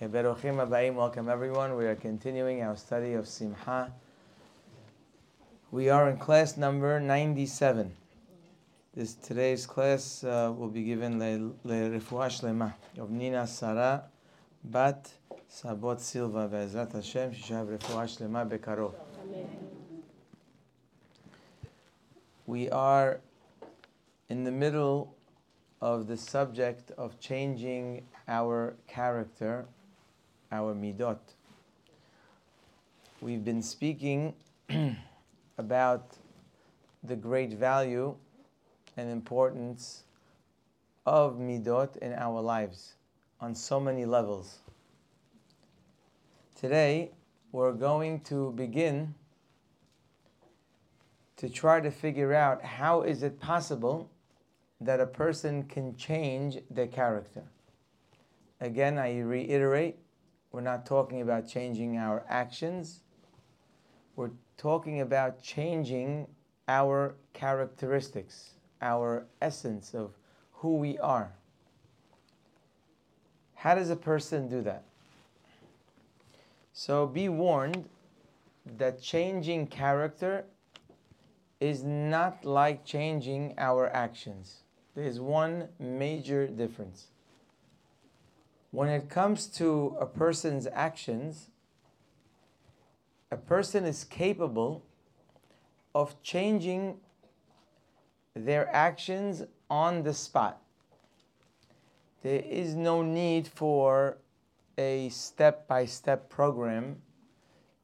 Beruchim welcome everyone. We are continuing our study of Simcha. We are in class number 97. This today's class uh, will be given le Refuah Shlema of Nina Sarah Bat Sabot Silva Ve'ezrat Hashem Shishav Refuah Shlema Bekarov. We are in the middle of the subject of changing our character, our midot. We've been speaking about the great value and importance of midot in our lives on so many levels. Today, we're going to begin to try to figure out how is it possible that a person can change their character. Again, I reiterate, we're not talking about changing our actions. We're talking about changing our characteristics, our essence of who we are. How does a person do that? So be warned that changing character is not like changing our actions. There's one major difference. When it comes to a person's actions, a person is capable of changing their actions on the spot. There is no need for a step by step program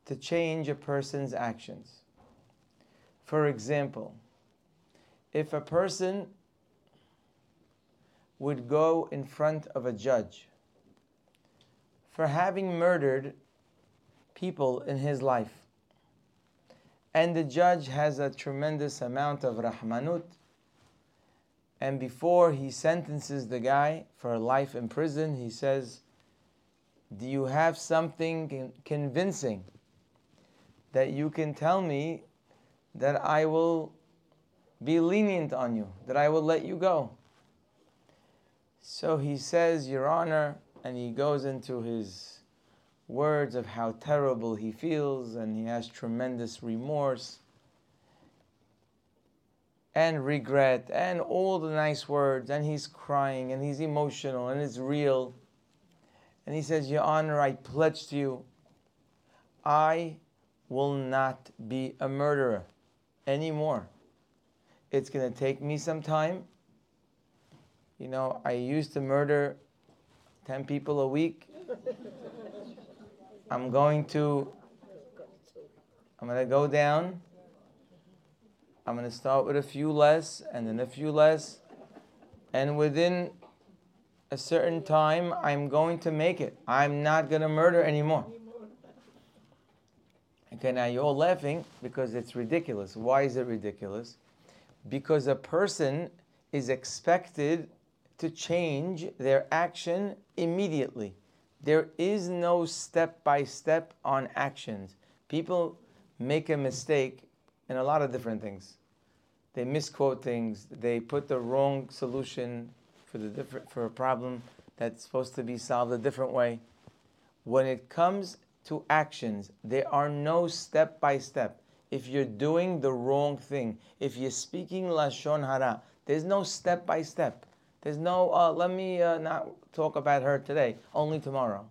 to change a person's actions. For example, if a person would go in front of a judge for having murdered people in his life, and the judge has a tremendous amount of rahmanut, and before he sentences the guy for life in prison, he says, Do you have something convincing that you can tell me that I will be lenient on you, that I will let you go. So he says, Your Honor, and he goes into his words of how terrible he feels, and he has tremendous remorse and regret and all the nice words, and he's crying and he's emotional and it's real. And he says, Your Honor, I pledge to you, I will not be a murderer anymore. It's going to take me some time. You know, I used to murder 10 people a week. I'm going to I'm going to go down. I'm going to start with a few less and then a few less. And within a certain time, I'm going to make it. I'm not going to murder anymore. Okay, now you're all laughing because it's ridiculous. Why is it ridiculous? Because a person is expected to change their action immediately. There is no step by step on actions. People make a mistake in a lot of different things. They misquote things. They put the wrong solution for the different for a problem that's supposed to be solved a different way. When it comes to actions. There are no step by step. If you're doing the wrong thing, if you're speaking lashon hara, there's no step by step. There's no uh, let me uh, not talk about her today, only tomorrow.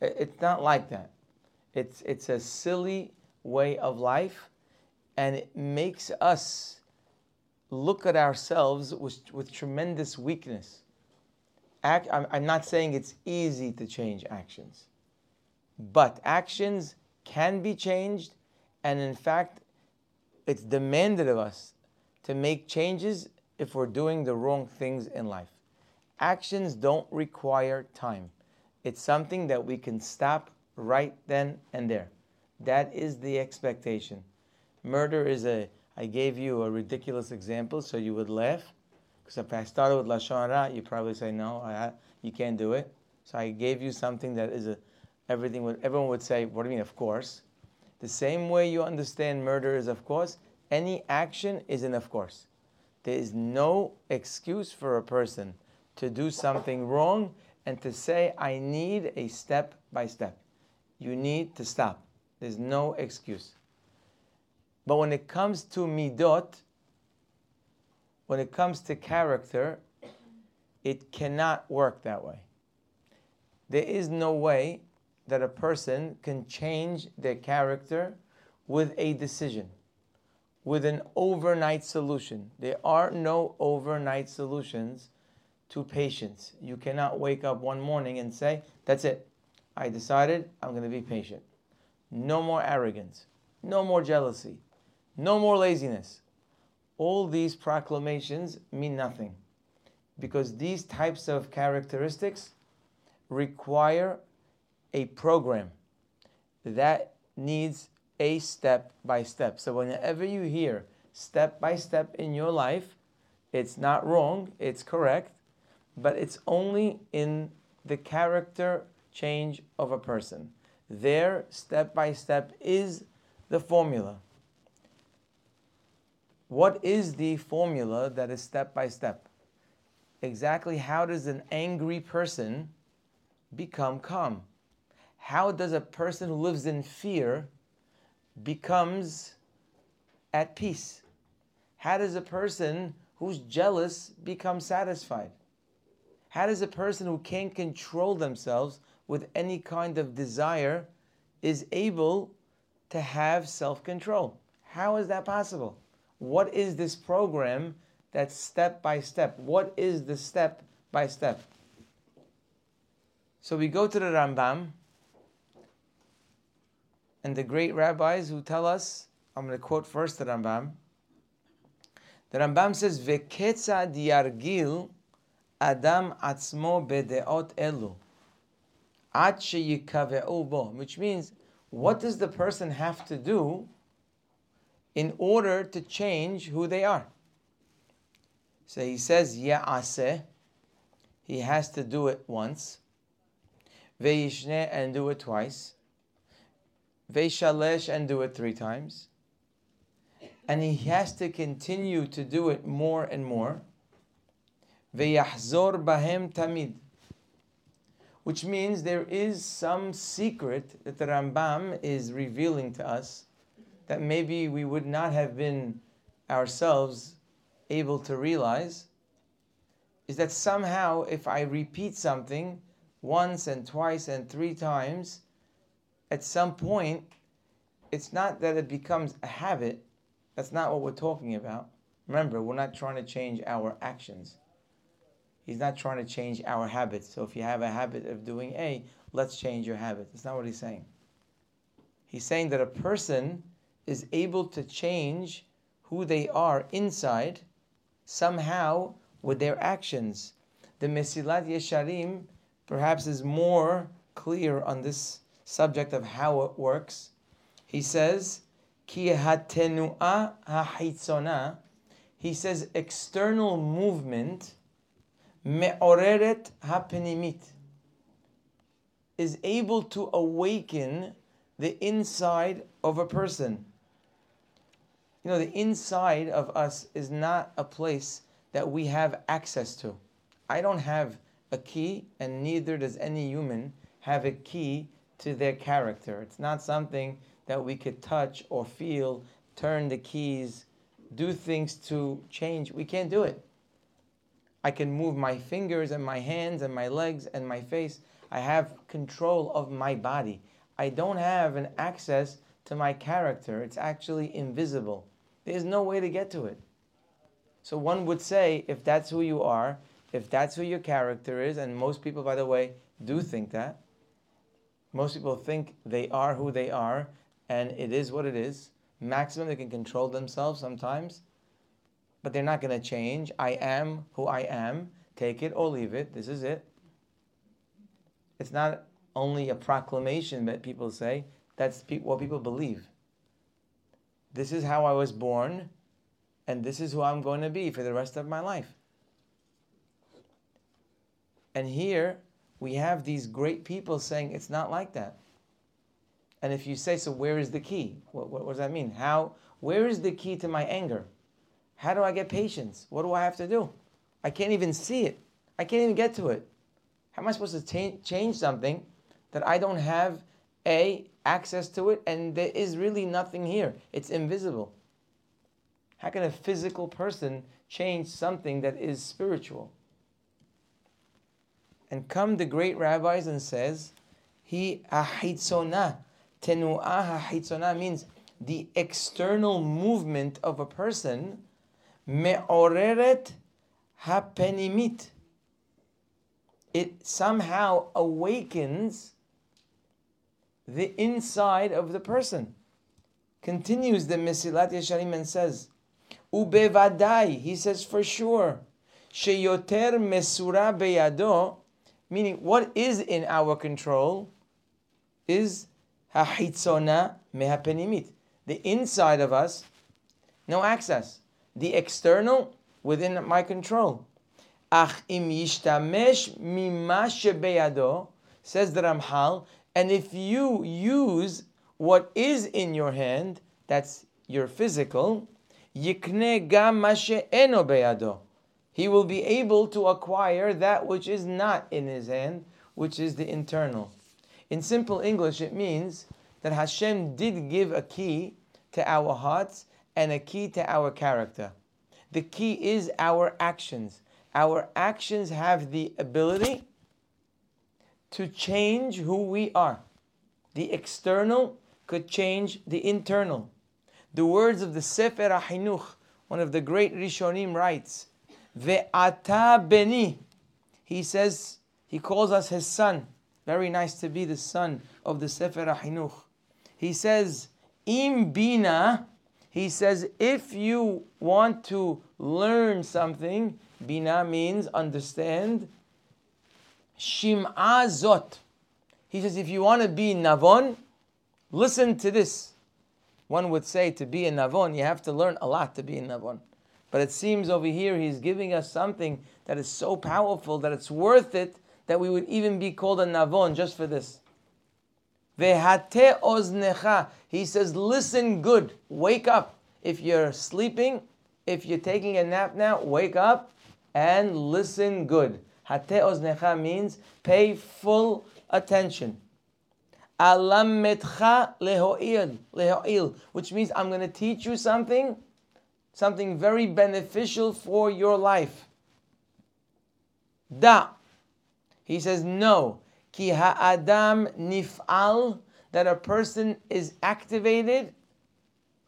It's not like that. It's it's a silly way of life, and it makes us look at ourselves with, with tremendous weakness. Act, I'm, I'm not saying it's easy to change actions. But actions can be changed, and in fact, it's demanded of us to make changes if we're doing the wrong things in life. Actions don't require time. It's something that we can stop right then and there. That is the expectation. Murder is a, I gave you a ridiculous example so you would laugh. Because if I started with Lashon you probably say, no, I, you can't do it. So I gave you something that is a everything would, everyone would say, What do you mean, of course? The same way you understand murder is of course, any action is an of course. There is no excuse for a person to do something wrong and to say, I need a step by step. You need to stop. There's no excuse. But when it comes to midot, when it comes to character, it cannot work that way. There is no way that a person can change their character with a decision, with an overnight solution. There are no overnight solutions to patience. You cannot wake up one morning and say, That's it. I decided I'm going to be patient. No more arrogance. No more jealousy. No more laziness. All these proclamations mean nothing because these types of characteristics require a program that needs a step by step. So, whenever you hear step by step in your life, it's not wrong, it's correct, but it's only in the character change of a person. Their step by step is the formula. What is the formula that is step by step? Exactly how does an angry person become calm? How does a person who lives in fear becomes at peace? How does a person who's jealous become satisfied? How does a person who can't control themselves with any kind of desire is able to have self-control? How is that possible? What is this program that's step by step? What is the step by step? So we go to the Rambam and the great rabbis who tell us, I'm going to quote first the Rambam. The Rambam says, Veketza diargil adam atzmo bedeot elu. bo, which means, what does the person have to do in order to change who they are? So he says, Ya'aseh, he has to do it once. Ve'yishne, and do it twice. Ve'shalesh, and do it three times. And he has to continue to do it more and more. Ve'yahzor bahem tamid. Which means there is some secret that the Rambam is revealing to us that maybe we would not have been ourselves able to realize is that somehow if I repeat something once and twice and three times, at some point, it's not that it becomes a habit. That's not what we're talking about. Remember, we're not trying to change our actions. He's not trying to change our habits. So if you have a habit of doing A, let's change your habit. That's not what he's saying. He's saying that a person is able to change who they are inside somehow with their actions. The Mesilat Yesharim perhaps is more clear on this subject of how it works. He says, Ki. He says external movement me'oreret hapenimit is able to awaken the inside of a person. You know, the inside of us is not a place that we have access to. I don't have a key, and neither does any human have a key to their character. It's not something that we could touch or feel, turn the keys, do things to change. We can't do it. I can move my fingers and my hands and my legs and my face. I have control of my body. I don't have an access to my character. It's actually invisible. There's no way to get to it. So one would say, if that's who you are, if that's who your character is, and most people, by the way, do think that. Most people think they are who they are, and it is what it is. Maximum, they can control themselves sometimes, but they're not going to change. I am who I am. Take it or leave it. This is it. It's not only a proclamation that people say, that's what people believe. This is how I was born, and this is who I'm going to be for the rest of my life. And here we have these great people saying it's not like that. And if you say, so where is the key? What, what, what, does that mean? How, where is the key to my anger? How do I get patience? What do I have to do? I can't even see it. I can't even get to it. How am I supposed to ta- change something that I don't have a access to it and there is really nothing here? It's invisible. How can a physical person change something that is spiritual? And come the great rabbis and says, he ahitzona. Tenu'ah ahitzona means the external movement of a person me'oreret hapenimit. It somehow awakens the inside of the person. Continues the Mesilat Yesharim and says, Ubevadai, he says for sure, sheyoter mesura beyado, meaning what is in our control is hahitzona mehapenimit. The inside of us, no access. The external, within my control. Ach im yishtamesh mima says the Ramchal, and if you use what is in your hand, that's your physical, yikne gam eno beyado. He will be able to acquire that which is not in his hand, which is the internal. In simple English, it means that Hashem did give a key to our hearts and a key to our character. The key is our actions. Our actions have the ability to change who we are. The external could change the internal. The words of the Sefer HaChinuch, one of the great Rishonim writes, Ve'ata beni. He says, he calls us his son. Very nice to be the son of the Sefer HaChinuch. He says, Im bina. He says, if you want to learn something, bina means understand. Shim'a zot. He says, if you want to be navon, listen to this. One would say to be a navon, you have to learn a lot to be a navon. But it seems over here he's giving us something that is so powerful that it's worth it that we would even be called a navon just for this. Vehate. He says, listen good. Wake up. If you're sleeping, if you're taking a nap now, wake up and listen good. Hate oznecha means pay full attention. Alametcha leho'il, leho'il, which means I'm going to teach you something, something very beneficial for your life. Da. He says, no. Ki ha'adam nif'al, that a person is activated,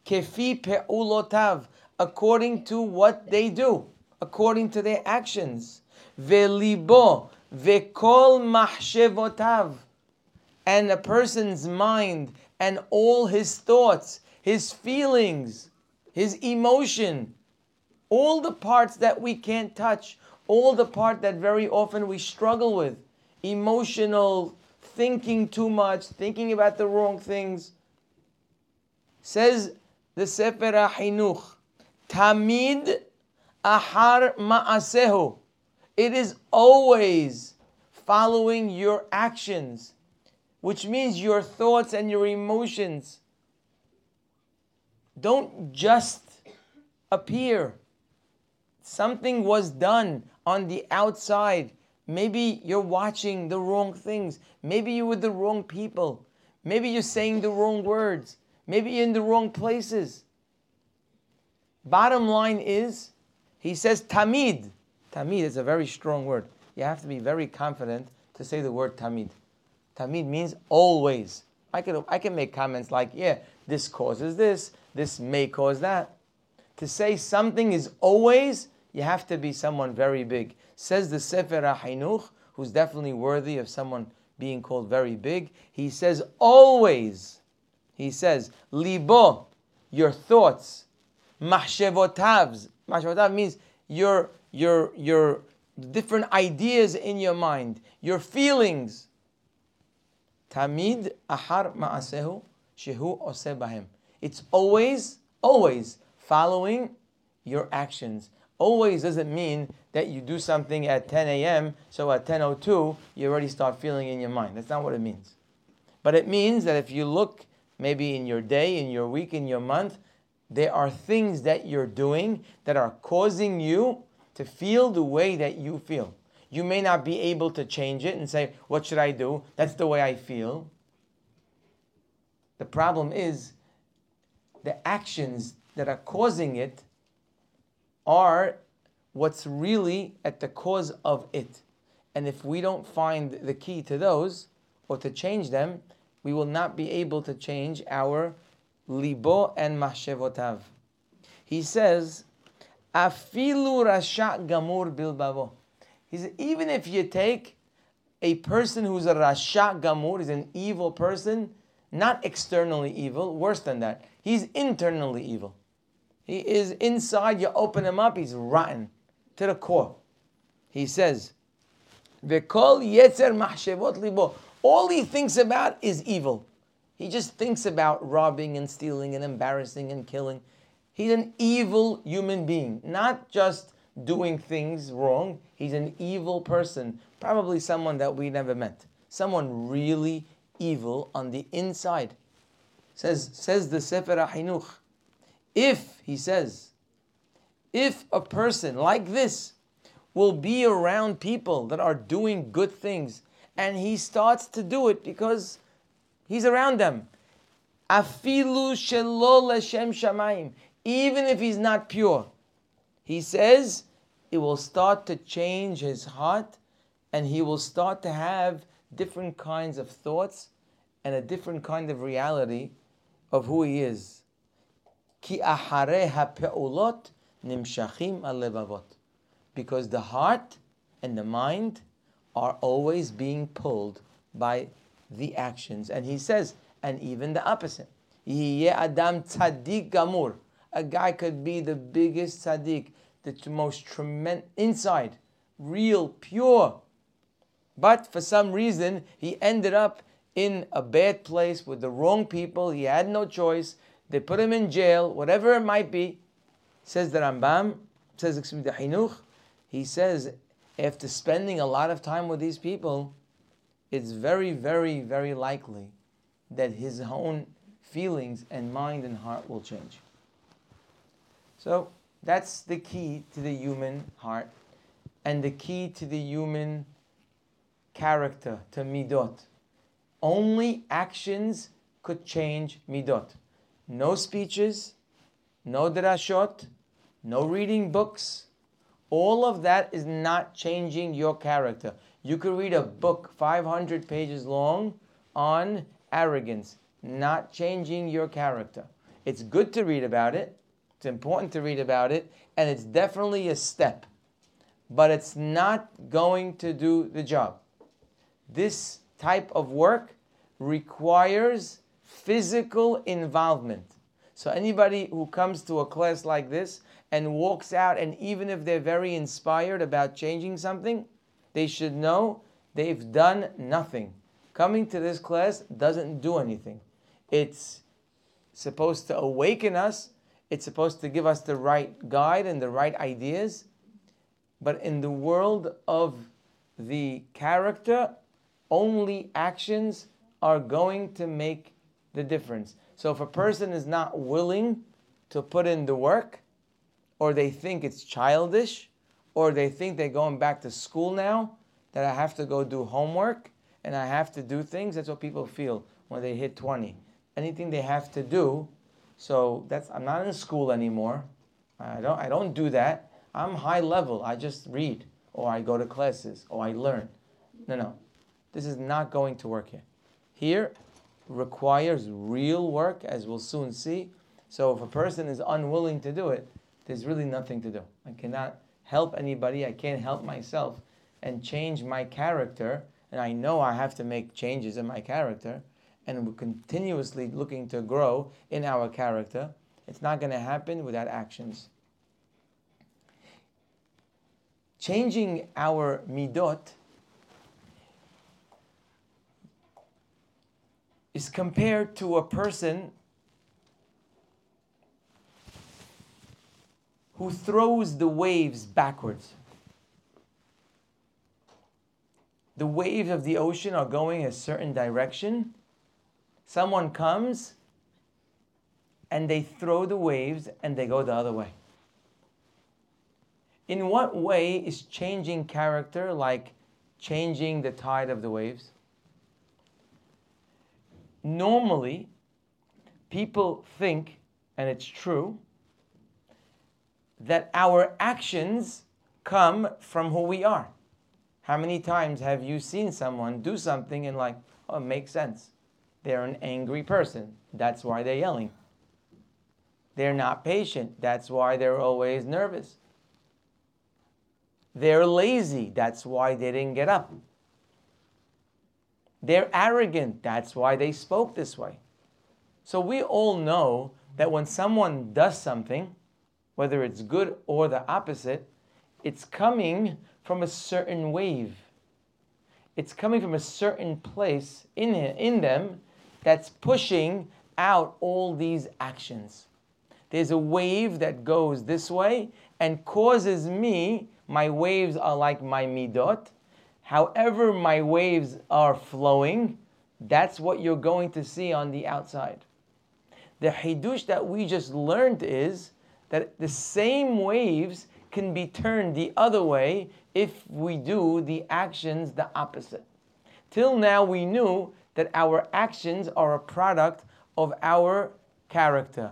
kefi pe'ulotav, according to what they do, according to their actions. Ve'libo, ve'kol mahshevotav, and a person's mind and all his thoughts, his feelings, his emotion, all the parts that we can't touch, all the part that very often we struggle with emotional, thinking too much, thinking about the wrong things. Says the Sefer HaChinuch, Tamid ahar ma'asehu. It is always following your actions, which means your thoughts and your emotions. Don't just appear. Something was done on the outside Maybe you're watching the wrong things. Maybe you're with the wrong people. Maybe you're saying the wrong words. Maybe you're in the wrong places. Bottom line is, he says tamid. Tamid is a very strong word. You have to be very confident to say the word tamid. Tamid means always. I can, I can make comments like, yeah, this causes this, this may cause that. To say something is always, you have to be someone very big. Says the Sefer HaChinuch, who's definitely worthy of someone being called very big. He says, always, he says, libo, your thoughts, mahshevotavs. Mahshevotav means your, your, your different ideas in your mind, your feelings. Tamid ahar ma'asehu shehu ose It's always, always following your actions always doesn't mean that you do something at 10 a.m., so at 10.02, you already start feeling in your mind. That's not what it means. But it means that if you look maybe in your day, in your week, in your month, there are things that you're doing that are causing you to feel the way that you feel. You may not be able to change it and say, What should I do? That's the way I feel. The problem is the actions that are causing it are what's really at the cause of it. And if we don't find the key to those or to change them, we will not be able to change our libo and mahshevotav. He says, Afilu rasha gamur bilbavo. He says, even if you take a person who's a rasha gamur, is an evil person, not externally evil, worse than that. He's internally evil. He is inside, you open him up, he's rotten to the core. He says, V'kol yetzer mahshevot libo. All he thinks about is evil. He just thinks about robbing and stealing and embarrassing and killing. He's an evil human being, not just doing things wrong. He's an evil person, probably someone that we never met, someone really evil on the inside. Says, says the Sefer HaChinuch, if, he says, if a person like this will be around people that are doing good things, and he starts to do it because he's around them, afilu shelo leshem shamayim, even if he's not pure, he says it will start to change his heart, and he will start to have different kinds of thoughts and a different kind of reality of who he is. Ki ahare ha peulot nimshachim alevavot. Because the heart and the mind are always being pulled by the actions. And he says, and even the opposite. adam tzaddik gamur. A guy could be the biggest tzaddik, the most tremendous inside, real, pure. But for some reason, he ended up in a bad place with the wrong people. He had no choice. They put him in jail, whatever it might be. Says the Rambam, says the Chinuch, he says after spending a lot of time with these people, it's very, very, very likely that his own feelings and mind and heart will change. So that's the key to the human heart and the key to the human character, to midot. Only actions could change midot. No speeches, no drashot, no reading books. All of that is not changing your character. You could read a book 500 pages long on arrogance, not changing your character. It's good to read about it, it's important to read about it, and it's definitely a step, but it's not going to do the job. This type of work requires physical involvement. So anybody who comes to a class like this and walks out, and even if they're very inspired about changing something, they should know they've done nothing. Coming to this class doesn't do anything. It's supposed to awaken us, it's supposed to give us the right guide and the right ideas. But in the world of the character, only actions are going to make the difference. So if a person is not willing to put in the work, or they think it's childish, or they think they're going back to school now, that I have to go do homework and I have to do things, that's what people feel when they hit 20. Anything they have to do, so that's I'm not in school anymore. I don't I don't do that. I'm high level. I just read or I go to classes or I learn. No, no. This is not going to work here. Here requires real work, as we'll soon see. So if a person is unwilling to do it, there's really nothing to do. I cannot help anybody, I can't help myself and change my character. And I know I have to make changes in my character, and we're continuously looking to grow in our character. It's not going to happen without actions. Changing our midot is compared to a person who throws the waves backwards. The waves of the ocean are going a certain direction. Someone comes and they throw the waves and they go the other way. In what way is changing character like changing the tide of the waves? Normally, people think, and it's true, that our actions come from who we are. How many times have you seen someone do something and, like, oh, it makes sense? They're an angry person. That's why they're yelling. They're not patient. That's why they're always nervous. They're lazy. That's why they didn't get up. They're arrogant. That's why they spoke this way. So we all know that when someone does something, whether it's good or the opposite, it's coming from a certain wave. It's coming from a certain place in, in them that's pushing out all these actions. There's a wave that goes this way and causes me, my waves are like my midot. However, my waves are flowing, that's what you're going to see on the outside. The hidush that we just learned is that the same waves can be turned the other way if we do the actions the opposite. Till now, we knew that our actions are a product of our character.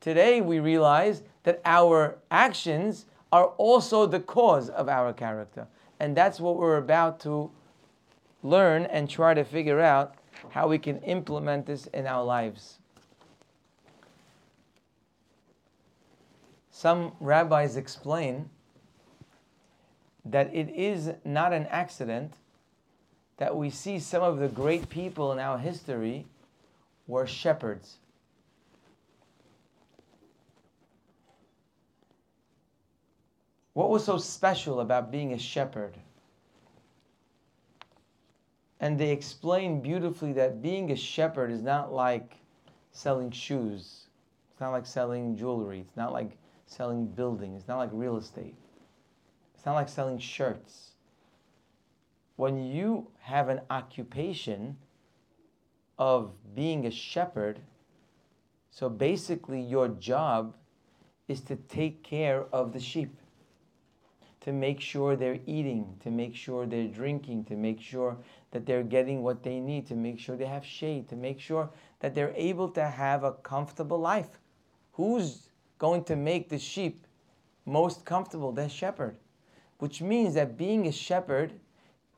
Today, we realize that our actions are also the cause of our character. And that's what we're about to learn and try to figure out how we can implement this in our lives. Some rabbis explain that it is not an accident that we see some of the great people in our history were shepherds. What was so special about being a shepherd? And they explain beautifully that being a shepherd is not like selling shoes. It's not like selling jewelry. It's not like selling buildings. It's not like real estate. It's not like selling shirts. When you have an occupation of being a shepherd, so basically your job is to take care of the sheep, to make sure they're eating, to make sure they're drinking, to make sure that they're getting what they need, to make sure they have shade, to make sure that they're able to have a comfortable life. Who's going to make the sheep most comfortable, the shepherd. Which means that being a shepherd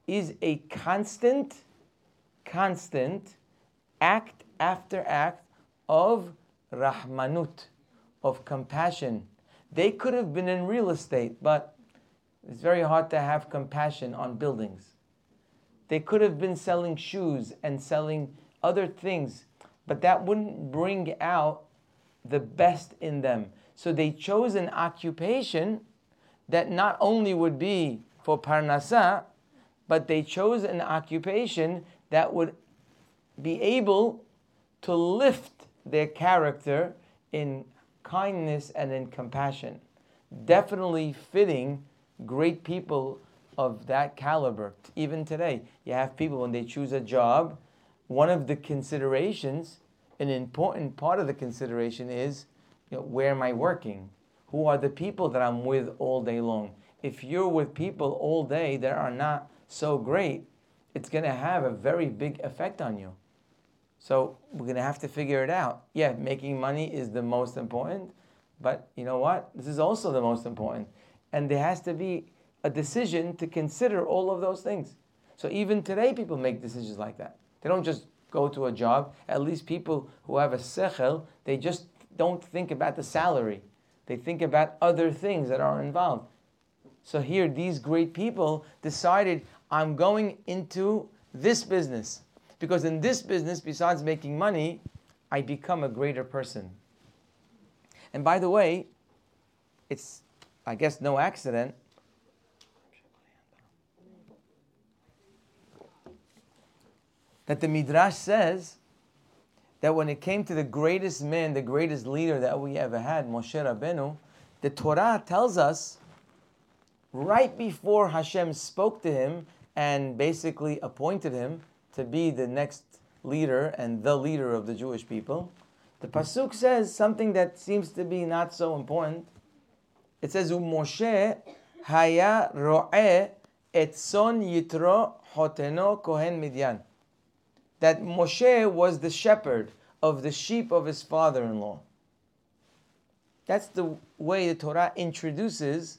is a constant, constant act after act of rahmanut, of compassion. They could have been in real estate, but it's very hard to have compassion on buildings. They could have been selling shoes and selling other things, but that wouldn't bring out the best in them. So they chose an occupation that not only would be for parnasa, but they chose an occupation that would be able to lift their character in kindness and in compassion. Definitely fitting great people of that caliber. Even today, you have people when they choose a job, one of the considerations an important part of the consideration is you know, where am I working? Who are the people that I'm with all day long? If you're with people all day that are not so great, it's going to have a very big effect on you. So we're going to have to figure it out. Yeah, making money is the most important, but you know what? This is also the most important. And there has to be a decision to consider all of those things. So even today, people make decisions like that. They don't just go to a job. At least people who have a sechel, they just don't think about the salary. They think about other things that are involved. So here, these great people decided, I'm going into this business. Because in this business, besides making money, I become a greater person. And by the way, it's, I guess, no accident that the Midrash says that when it came to the greatest man, the greatest leader that we ever had, Moshe Rabbeinu, the Torah tells us right before Hashem spoke to him and basically appointed him to be the next leader and the leader of the Jewish people, the Pasuk says something that seems to be not so important. It says, Moshe haya ro'eh etzon yitro hoteno kohen midyan. That Moshe was the shepherd of the sheep of his father-in-law. That's the way the Torah introduces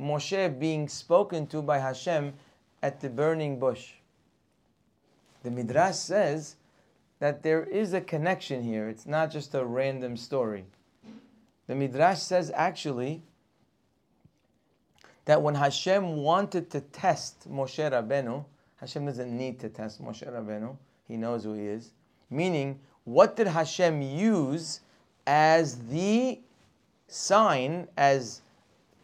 Moshe being spoken to by Hashem at the burning bush. The Midrash says that there is a connection here. It's not just a random story. The Midrash says actually that when Hashem wanted to test Moshe Rabbeinu, Hashem doesn't need to test Moshe Rabbeinu. He knows who he is. Meaning, what did Hashem use as the sign, as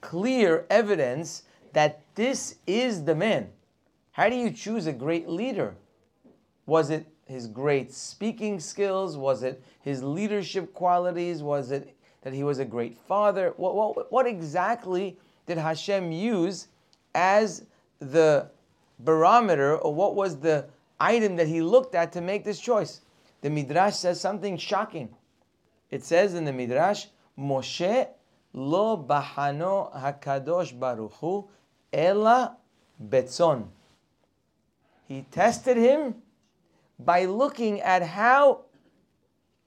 clear evidence that this is the man? How do you choose a great leader? Was it his great speaking skills? Was it his leadership qualities? Was it that he was a great father? What, what, what exactly did Hashem use as the barometer, or what was the item that he looked at to make this choice? The Midrash says something shocking. It says in the Midrash, Moshe lo bahano hakadosh baruchu ela betzon. He tested him by looking at how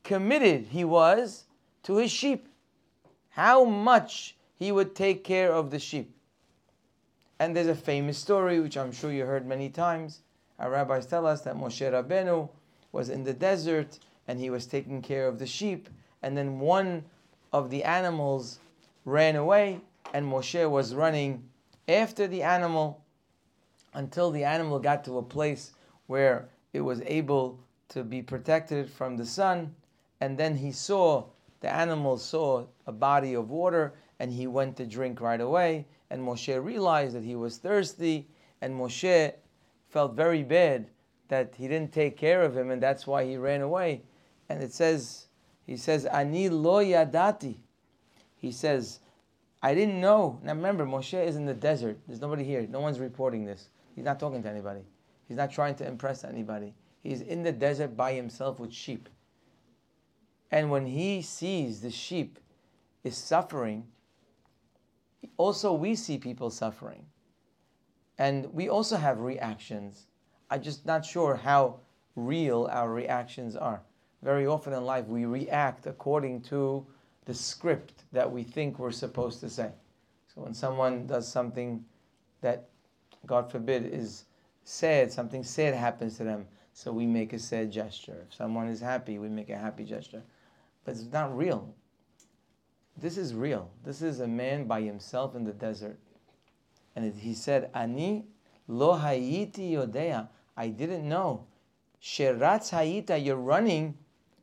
committed he was to his sheep, how much he would take care of the sheep. And there's a famous story, which I'm sure you heard many times. Our rabbis tell us that Moshe Rabbeinu was in the desert and he was taking care of the sheep, and then one of the animals ran away, and Moshe was running after the animal until the animal got to a place where it was able to be protected from the sun. And then he saw, the animal saw a body of water and he went to drink right away. And Moshe realized that he was thirsty, and Moshe felt very bad that he didn't take care of him, and that's why he ran away. And it says, he says, Ani lo yadati. He says, I didn't know. Now remember, Moshe is in the desert. There's nobody here. No one's reporting this. He's not talking to anybody. He's not trying to impress anybody. He's in the desert by himself with sheep. And when he sees the sheep is suffering, also we see people suffering. And we also have reactions. I'm just not sure how real our reactions are. Very often in life, we react according to the script that we think we're supposed to say. So when someone does something that, God forbid, is sad, something sad happens to them, so we make a sad gesture. If someone is happy, we make a happy gesture. But it's not real. This is real. This is a man by himself in the desert. And he said, Ani lo hayiti yodea. I didn't know. Sheratz hayita, you're running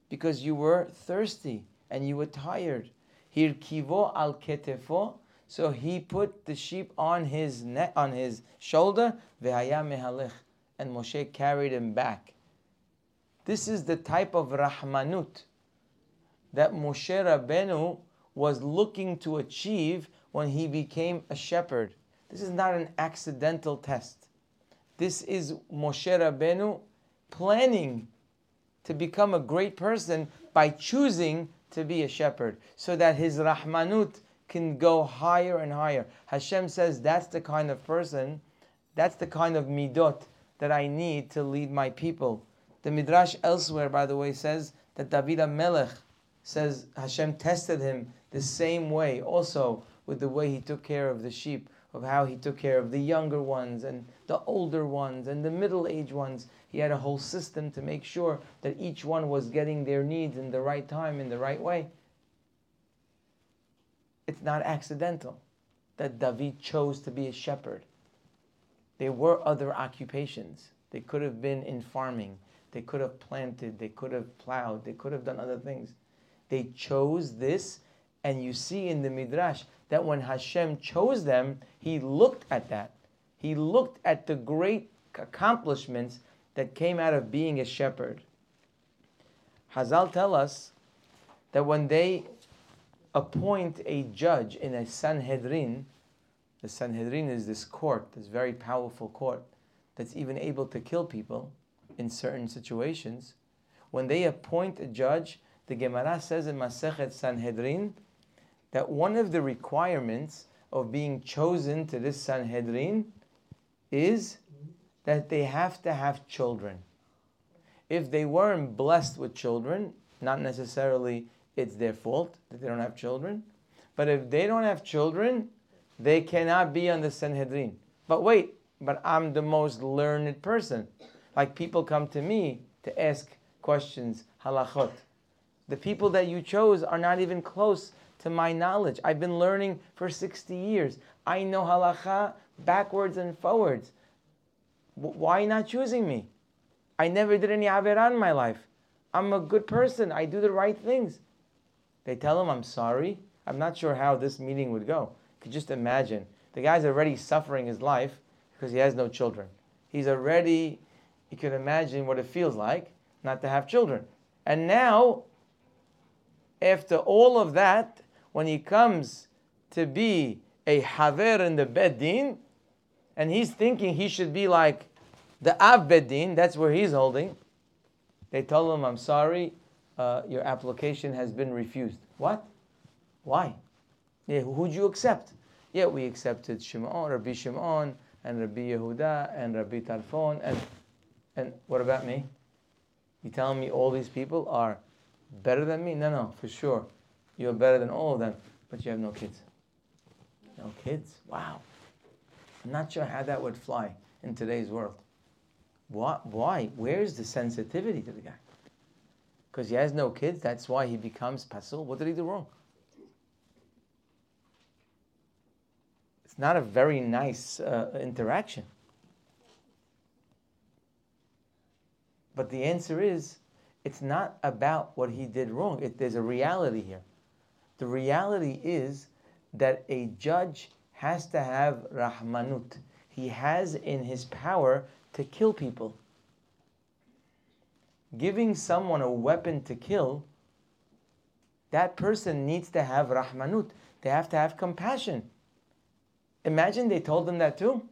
because you were thirsty and you were tired. Hirkivo al ketefo. So he put the sheep on his neck, on his shoulder. Vehaya mehalech. And Moshe carried him back. This is the type of rahmanut that Moshe Rabbeinu was looking to achieve when he became a shepherd. This is not an accidental test. This is Moshe Rabbeinu planning to become a great person by choosing to be a shepherd so that his rahmanut can go higher and higher. Hashem says that's the kind of person, that's the kind of midot that I need to lead my people. The Midrash elsewhere, by the way, says that David Melech says Hashem tested him the same way, also with the way he took care of the sheep, of how he took care of the younger ones and the older ones and the middle aged ones. He had a whole system to make sure that each one was getting their needs in the right time, in the right way. It's not accidental that David chose to be a shepherd. There were other occupations. They could have been in farming. They could have planted. They could have plowed. They could have done other things. They chose this and you see in the Midrash that when Hashem chose them, He looked at that. He looked at the great accomplishments that came out of being a shepherd. Hazal tell us that when they appoint a judge in a Sanhedrin, the Sanhedrin is this court, this very powerful court that's even able to kill people in certain situations. When they appoint a judge, the Gemara says in Masechet Sanhedrin that one of the requirements of being chosen to this Sanhedrin is that they have to have children. If they weren't blessed with children, not necessarily it's their fault that they don't have children, but if they don't have children, they cannot be on the Sanhedrin. But wait, but I'm the most learned person. Like people come to me to ask questions, halachot. The people that you chose are not even close to my knowledge. I've been learning for 60 years. I know halacha backwards and forwards. Why not choosing me? I never did any averah in my life. I'm a good person. I do the right things. They tell him, I'm sorry. I'm not sure how this meeting would go. You could just imagine. The guy's already suffering his life because he has no children. He's already, you can imagine what it feels like not to have children. And now, after all of that, when he comes to be a haver in the Beddin, and he's thinking he should be like the Av Beddin, that's where he's holding. They tell him, I'm sorry, uh, your application has been refused. What? Why? Yeah, who'd you accept? Yeah, we accepted Shimon, Rabbi Shimon, and Rabbi Yehuda, and Rabbi Tarfon, and and what about me? You telling me all these people are better than me? No, no, for sure. You're better than all of them, but you have no kids. No kids? Wow. I'm not sure how that would fly in today's world. What, why? Where's the sensitivity to the guy? Because he has no kids, that's why he becomes pasul. What did he do wrong? It's not a very nice uh, interaction. But the answer is, it's not about what he did wrong. It, there's a reality here. The reality is that a judge has to have rahmanut. He has in his power to kill people. Giving someone a weapon to kill, that person needs to have rahmanut. They have to have compassion. Imagine they told them that too.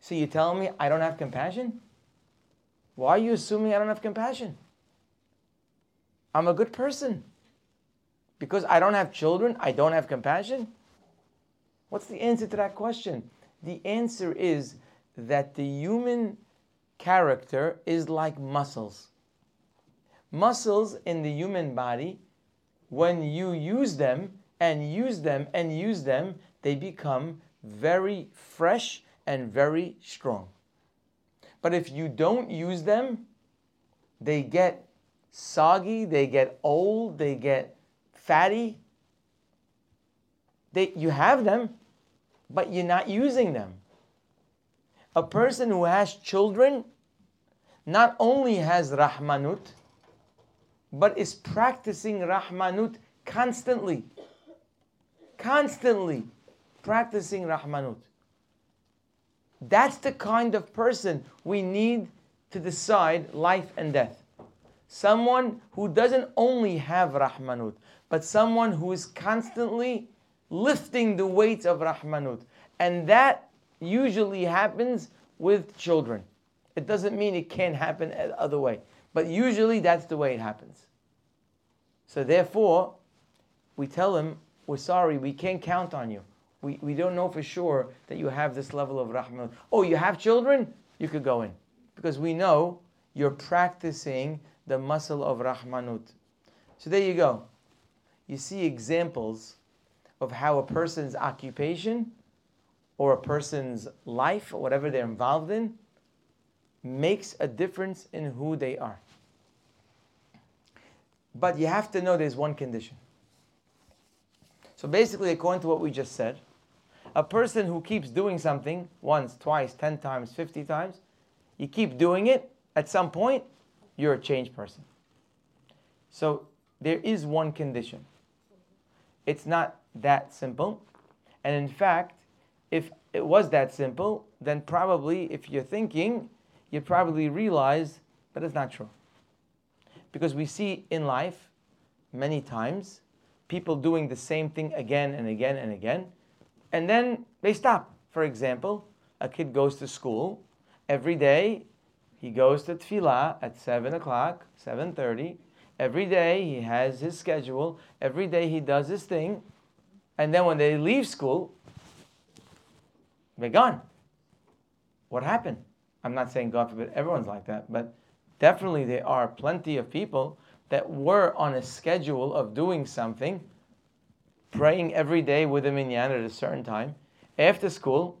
So you tell me I don't have compassion? Why are you assuming I don't have compassion? I'm a good person. Because I don't have children, I don't have compassion? What's the answer to that question? The answer is that the human character is like muscles. Muscles in the human body, when you use them and use them and use them, they become very fresh and very strong. But if you don't use them, they get soggy, they get old, they get fatty. They, you have them, but you're not using them. A person who has children not only has rahmanut, but is practicing rahmanut constantly. Constantly practicing rahmanut. That's the kind of person we need to decide life and death. Someone who doesn't only have rahmanut, but someone who is constantly lifting the weights of rahmanut. And that usually happens with children. It doesn't mean it can't happen the other way, but usually that's the way it happens. So therefore, we tell him, we're sorry, we can't count on you. We, we don't know for sure that you have this level of rahmanut. Oh, you have children? You could go in. Because we know you're practicing the muscle of rahmanut. So there you go you see examples of how a person's occupation or a person's life, or whatever they're involved in, makes a difference in who they are. But you have to know there's one condition. So basically, according to what we just said, a person who keeps doing something once, twice, ten times, fifty times, you keep doing it, at some point, you're a changed person. So there is one condition. It's not that simple. And in fact, if it was that simple, then probably if you're thinking, you probably realize that it's not true. Because we see in life many times people doing the same thing again and again and again, and then they stop. For example, a kid goes to school every day. He goes to tefillah at seven o'clock, seven thirty. Every day he has his schedule. Every day he does his thing. And then when they leave school, they're gone. What happened? I'm not saying God forbid everyone's like that, but definitely there are plenty of people that were on a schedule of doing something, praying every day with a minyan at a certain time. After school,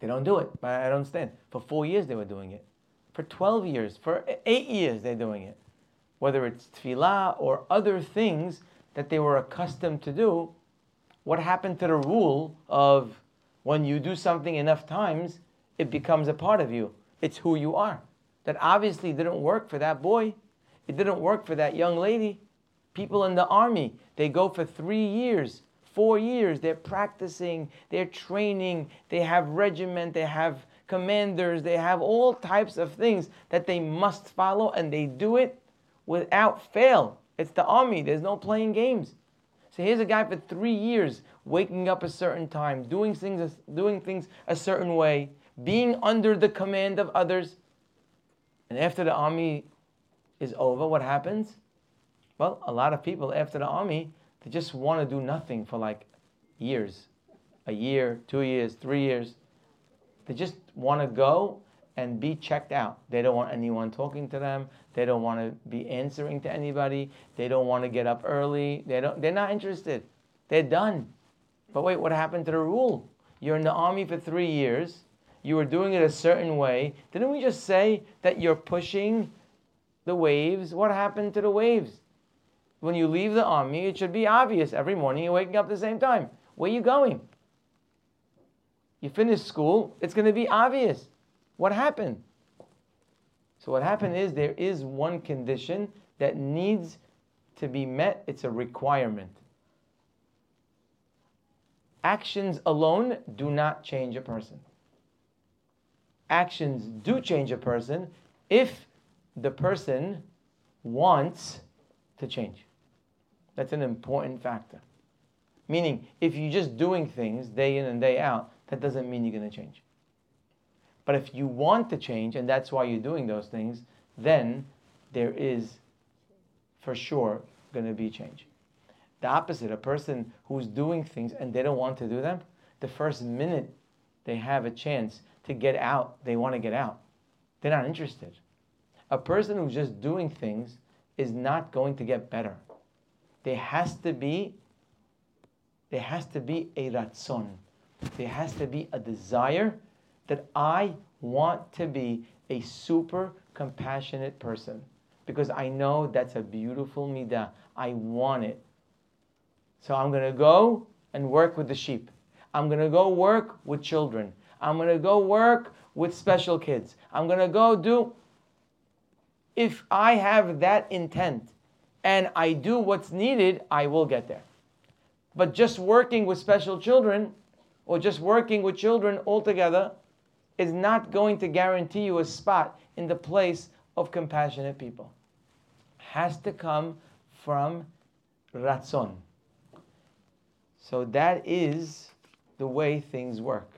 they don't do it. I don't understand. For four years they were doing it. For 12 years, for eight years they're doing it. Whether it's tefillah or other things that they were accustomed to do, what happened to the rule of when you do something enough times, it becomes a part of you. It's who you are. That obviously didn't work for that boy. It didn't work for that young lady. People in the army, they go for three years, four years. They're practicing, they're training, they have regiment, they have commanders, they have all types of things that they must follow, and they do it without fail. It's the army, there's no playing games. So here's a guy for three years waking up a certain time, doing things, doing things a certain way, being under the command of others. And after the army is over, what happens? Well, a lot of people after the army, they just want to do nothing for like years a year, two years, three years. They just want to go and be checked out. They don't want anyone talking to them. They don't want to be answering to anybody. They don't want to get up early. They don't, they're not interested. They're done. But wait, what happened to the rule? You're in the army for three years. You were doing it a certain way. Didn't we just say that you're pushing the waves, what happened to the waves? When you leave the army, it should be obvious. Every morning you're waking up at the same time. Where are you going? You finish school, it's going to be obvious. What happened? So, what happened is there is one condition that needs to be met, it's a requirement. Actions alone do not change a person. Actions do change a person if the person wants to change. That's an important factor. Meaning, if you're just doing things day in and day out, that doesn't mean you're going to change. But if you want to change, and that's why you're doing those things, then there is for sure going to be change. The opposite, a person who's doing things and they don't want to do them, the first minute they have a chance to get out, they want to get out. They're not interested. A person who's just doing things is not going to get better. There has to be there has to be a ratzon. There has to be a desire that I want to be a super compassionate person because I know that's a beautiful midah. I want it. So I'm going to go and work with the sheep. I'm going to go work with children. I'm going to go work with special kids. I'm going to go do if I have that intent and I do what's needed, I will get there. But just working with special children or just working with children altogether is not going to guarantee you a spot in the place of compassionate people. Has to come from ratzon. So that is the way things work.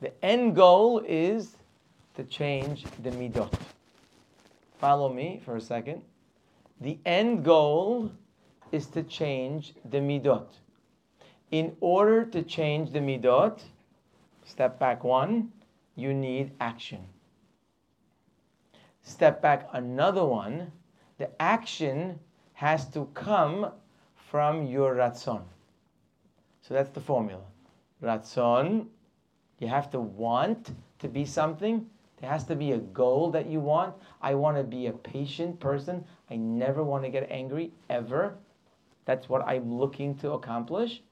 The end goal is to change the midot. Follow me for a second. The end goal is to change the midot. In order to change the midot, step back one, you need action. Step back another one, the action has to come from your ratzon. So that's the formula. Ratzon, you have to want to be something. There has to be a goal that you want. I want to be a patient person. I never want to get angry ever. That's what I'm looking to accomplish.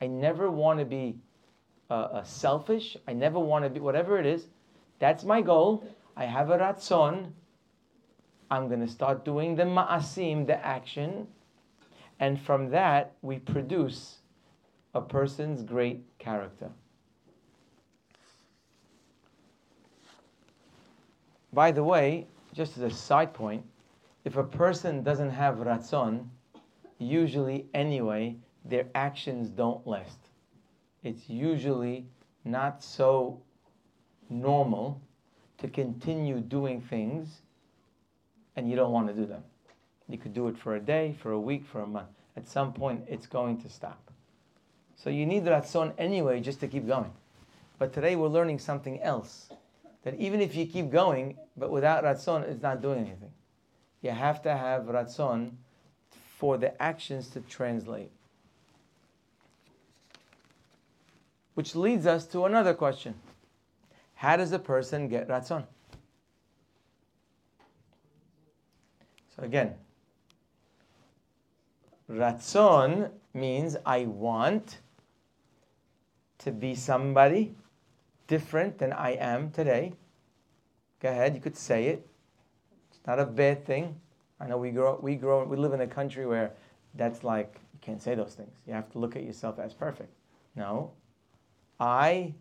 I never want to be uh, selfish. I never want to be whatever it is. That's my goal. I have a ratzon. I'm going to start doing the ma'asim, the action. And from that, we produce a person's great character. By the way, just as a side point, if a person doesn't have ratzon, usually anyway, their actions don't last. It's usually not so normal to continue doing things and you don't want to do them. You could do it for a day, for a week, for a month. At some point, it's going to stop. So you need ratzon anyway just to keep going. But today we're learning something else. That even if you keep going, but without ratzon, it's not doing anything. You have to have ratzon for the actions to translate. Which leads us to another question. How does a person get ratzon? So again, ratzon means I want to be somebody different than I am today. Go ahead, you could say it. It's not a bad thing. I know we grow, we grow, we live in a country where that's like you can't say those things. You have to look at yourself as perfect. No, I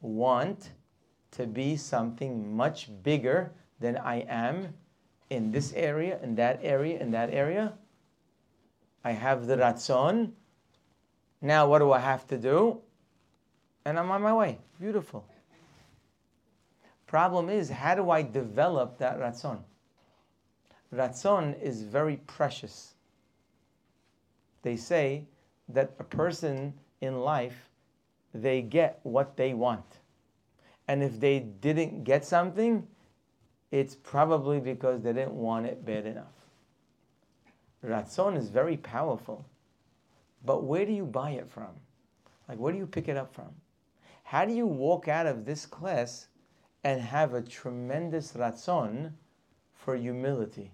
want to be something much bigger than I am in this area, in that area, in that area. I have the ratzon. Now, what do I have to do? And I'm on my way. Beautiful. Problem is, how do I develop that ratzon? Ratzon is very precious. They say that a person in life, they get what they want. And if they didn't get something, it's probably because they didn't want it bad enough. Ratzon is very powerful. But where do you buy it from? Like, where do you pick it up from? How do you walk out of this class and have a tremendous ratzon for humility,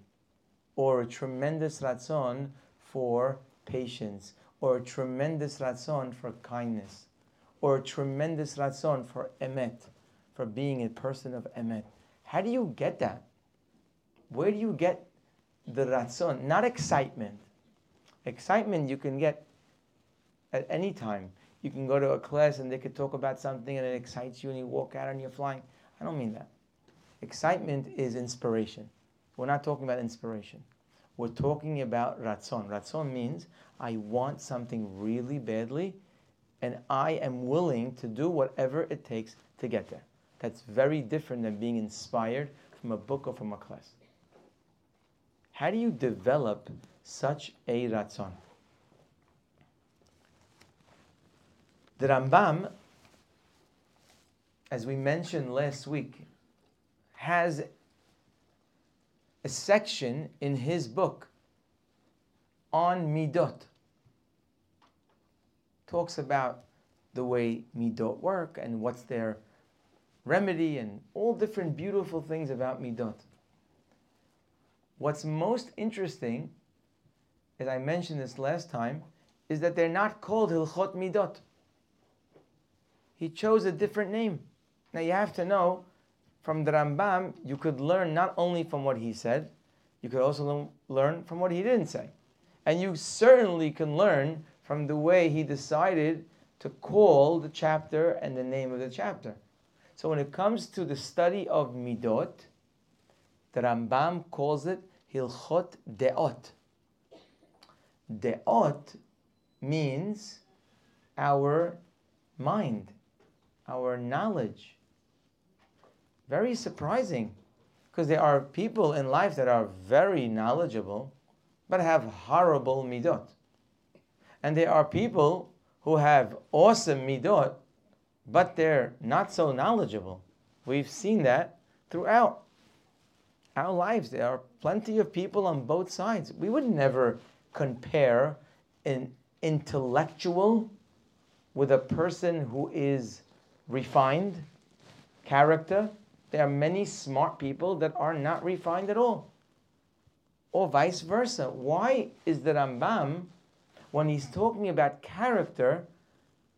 or a tremendous ratzon for patience, or a tremendous ratzon for kindness, or a tremendous ratzon for emet, for being a person of emet? How do you get that? Where do you get the ratzon? Not excitement. Excitement you can get at any time. You can go to a class and they could talk about something and it excites you and you walk out and you're flying. I don't mean that. Excitement is inspiration. We're not talking about inspiration. We're talking about ratzon. Ratzon means I want something really badly and I am willing to do whatever it takes to get there. That's very different than being inspired from a book or from a class. How do you develop such a ratzon? The Rambam, as we mentioned last week, has a section in his book on midot. Talks about the way midot work and what's their remedy and all different beautiful things about midot. What's most interesting, as I mentioned this last time, is that they're not called Hilchot Midot. He chose a different name. Now you have to know from the Rambam, you could learn not only from what he said, you could also learn from what he didn't say. And you certainly can learn from the way he decided to call the chapter and the name of the chapter. So when it comes to the study of Midot, the Rambam calls it Hilchot Deot. Deot means our mind, our knowledge. Very surprising because there are people in life that are very knowledgeable but have horrible midot. And there are people who have awesome midot but they're not so knowledgeable. We've seen that throughout our lives. There are plenty of people on both sides. We would never compare an intellectual with a person who is refined character. There are many smart people that are not refined at all. Or vice versa. Why is the Rambam, when he's talking about character,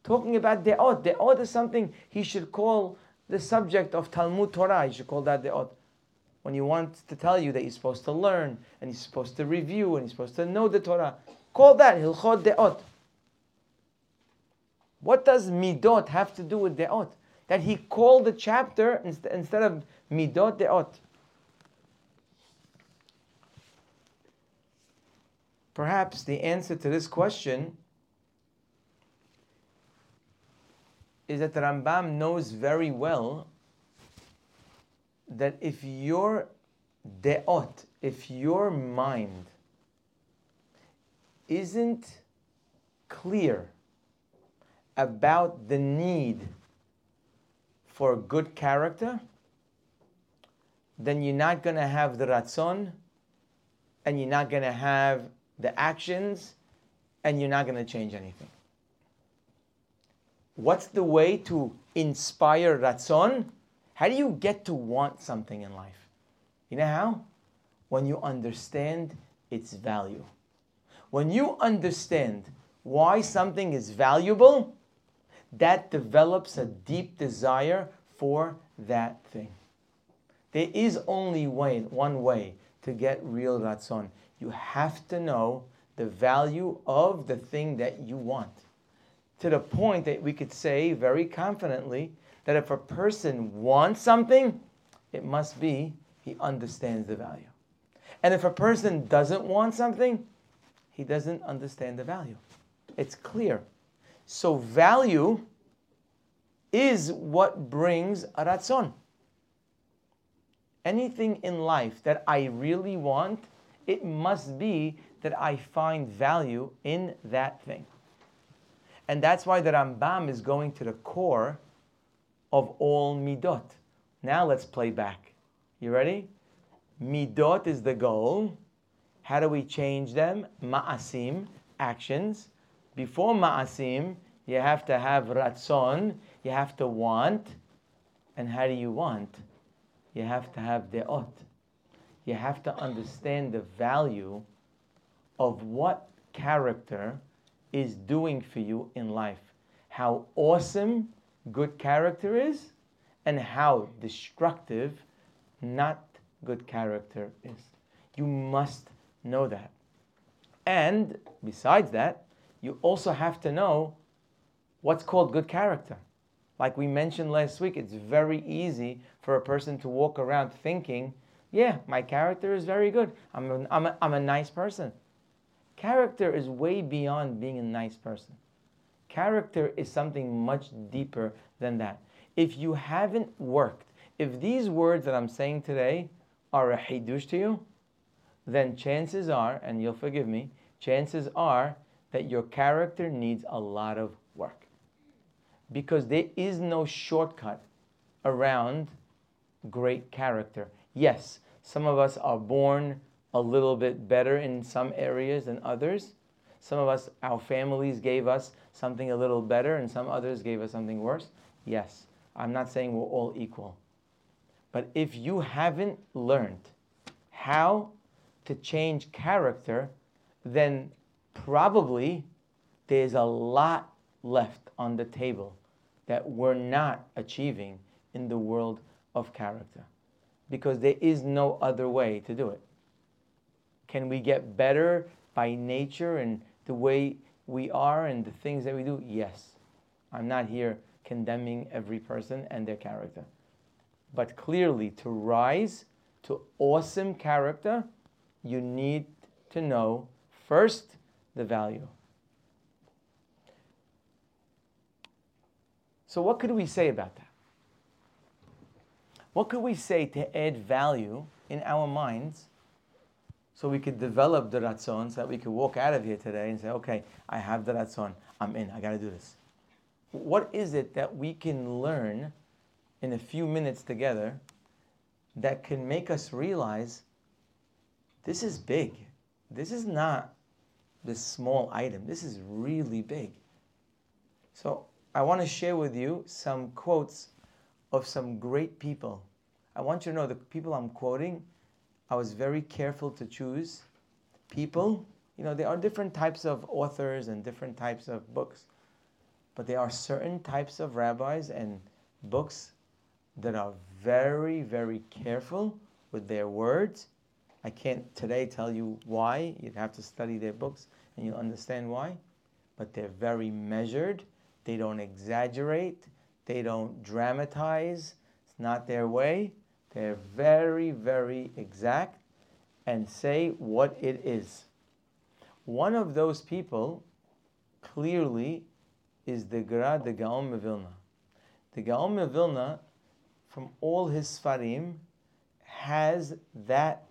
talking about de'ot. De'ot is something he should call the subject of Talmud Torah. He should call that de'ot. When he wants to tell you that you're supposed to learn, and he's supposed to review, and he's supposed to know the Torah, call that Hilchot De'ot. What does Midot have to do with De'ot? That he called the chapter instead of Midot De'ot. Perhaps the answer to this question is that Rambam knows very well that if your de'ot, if your mind isn't clear about the need for good character, then you're not going to have the ratzon, and you're not going to have the actions, and you're not going to change anything. What's the way to inspire ratzon? How do you get to want something in life? You know how? When you understand its value. When you understand why something is valuable, that develops a deep desire for that thing. There is only way, one way to get real ratzon. You have to know the value of the thing that you want. To the point that we could say very confidently that if a person wants something, it must be he understands the value. And if a person doesn't want something, he doesn't understand the value. It's clear. So value is what brings a ratzon. Anything in life that I really want, it must be that I find value in that thing. And that's why the Rambam is going to the core of all midot. Now let's play back. You ready? Midot is the goal. How do we change them? Ma'asim, actions. Before ma'asim, you have to have ratzon, you have to want. And how do you want? You have to have de'ot. You have to understand the value of what character is doing for you in life. How awesome good character is, and how destructive not good character is. You must know that. And besides that, you also have to know what's called good character. Like we mentioned last week, it's very easy for a person to walk around thinking, yeah, my character is very good. I'm a, I'm a, I'm a nice person. Character is way beyond being a nice person. Character is something much deeper than that. If you haven't worked, if these words that I'm saying today are a hidush to you, then chances are, and you'll forgive me, chances are that your character needs a lot of work. Because there is no shortcut around great character. Yes, some of us are born a little bit better in some areas than others. Some of us, our families gave us something a little better, and some others gave us something worse. Yes, I'm not saying we're all equal. But if you haven't learned how to change character, then probably there's a lot left on the table that we're not achieving in the world of character. Because there is no other way to do it. Can we get better by nature and the way we are and the things that we do? Yes. I'm not here condemning every person and their character. But clearly, to rise to awesome character, you need to know first the value. So, what could we say about that? What could we say to add value in our minds so we could develop the ratzon so that we could walk out of here today and say, okay, I have the ratzon, I'm in, I got to do this. What is it that we can learn in a few minutes together that can make us realize this is big. This is not this small item. This is really big. So I want to share with you some quotes of some great people. I want you to know the people I'm quoting, I was very careful to choose people. You know, there are different types of authors and different types of books, but there are certain types of rabbis and books that are very, very careful with their words. I can't today tell you why. You'd have to study their books and you'll understand why. But they're very measured. They don't exaggerate. They don't dramatize. It's not their way. They're very, very exact and say what it is. One of those people clearly is the Gra, the Gaon of Vilna. The Gaon of Vilna from all his Sfarim has that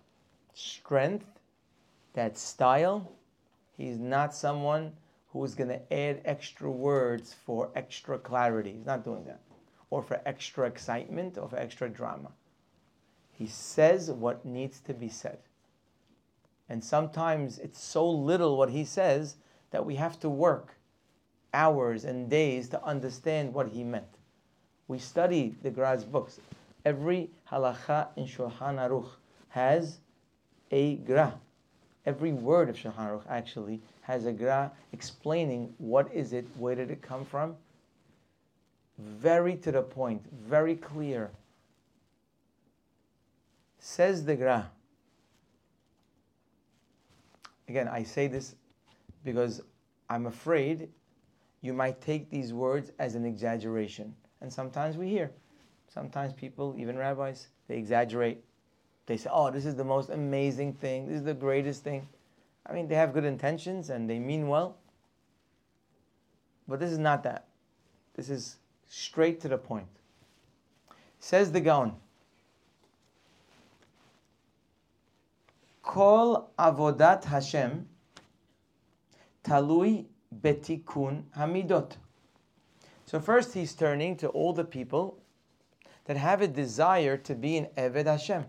strength, that style. He's not someone who is going to add extra words for extra clarity. He's not doing that. Or for extra excitement or for extra drama. He says what needs to be said. And sometimes it's so little what he says that we have to work hours and days to understand what he meant. We study the Gra's books. Every halacha in Shulchan Aruch has a gra. Every word of Shulchan Aruch actually has a gra explaining what is it, where did it come from. Very to the point, very clear. Says the gra. Again, I say this because I'm afraid you might take these words as an exaggeration. And sometimes we hear, sometimes people, even rabbis, they exaggerate. They say, oh, this is the most amazing thing, this is the greatest thing. I mean, they have good intentions and they mean well. But this is not that. This is straight to the point. Says the Gaon. Kol avodat Hashem talui betikun hamidot. So first he's turning to all the people that have a desire to be an Eved Hashem.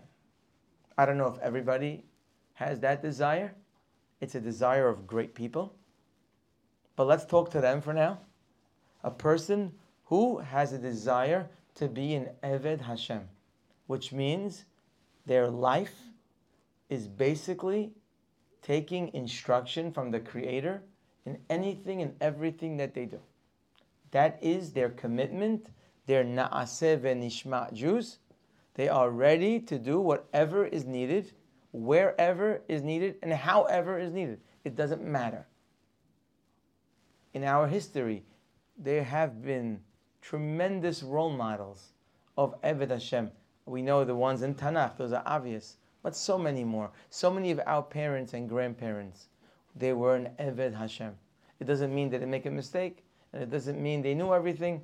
I don't know if everybody has that desire. It's a desire of great people. But let's talk to them for now. A person who has a desire to be an Eved Hashem, which means their life is basically taking instruction from the Creator in anything and everything that they do. That is their commitment. They're na'aseh v'nishma Jews. They are ready to do whatever is needed, wherever is needed, and however is needed. It doesn't matter. In our history, there have been tremendous role models of Eved Hashem. We know the ones in Tanakh, those are obvious, but so many more. So many of our parents and grandparents, they were an Eved Hashem. It doesn't mean they make a mistake, and it doesn't mean they knew everything,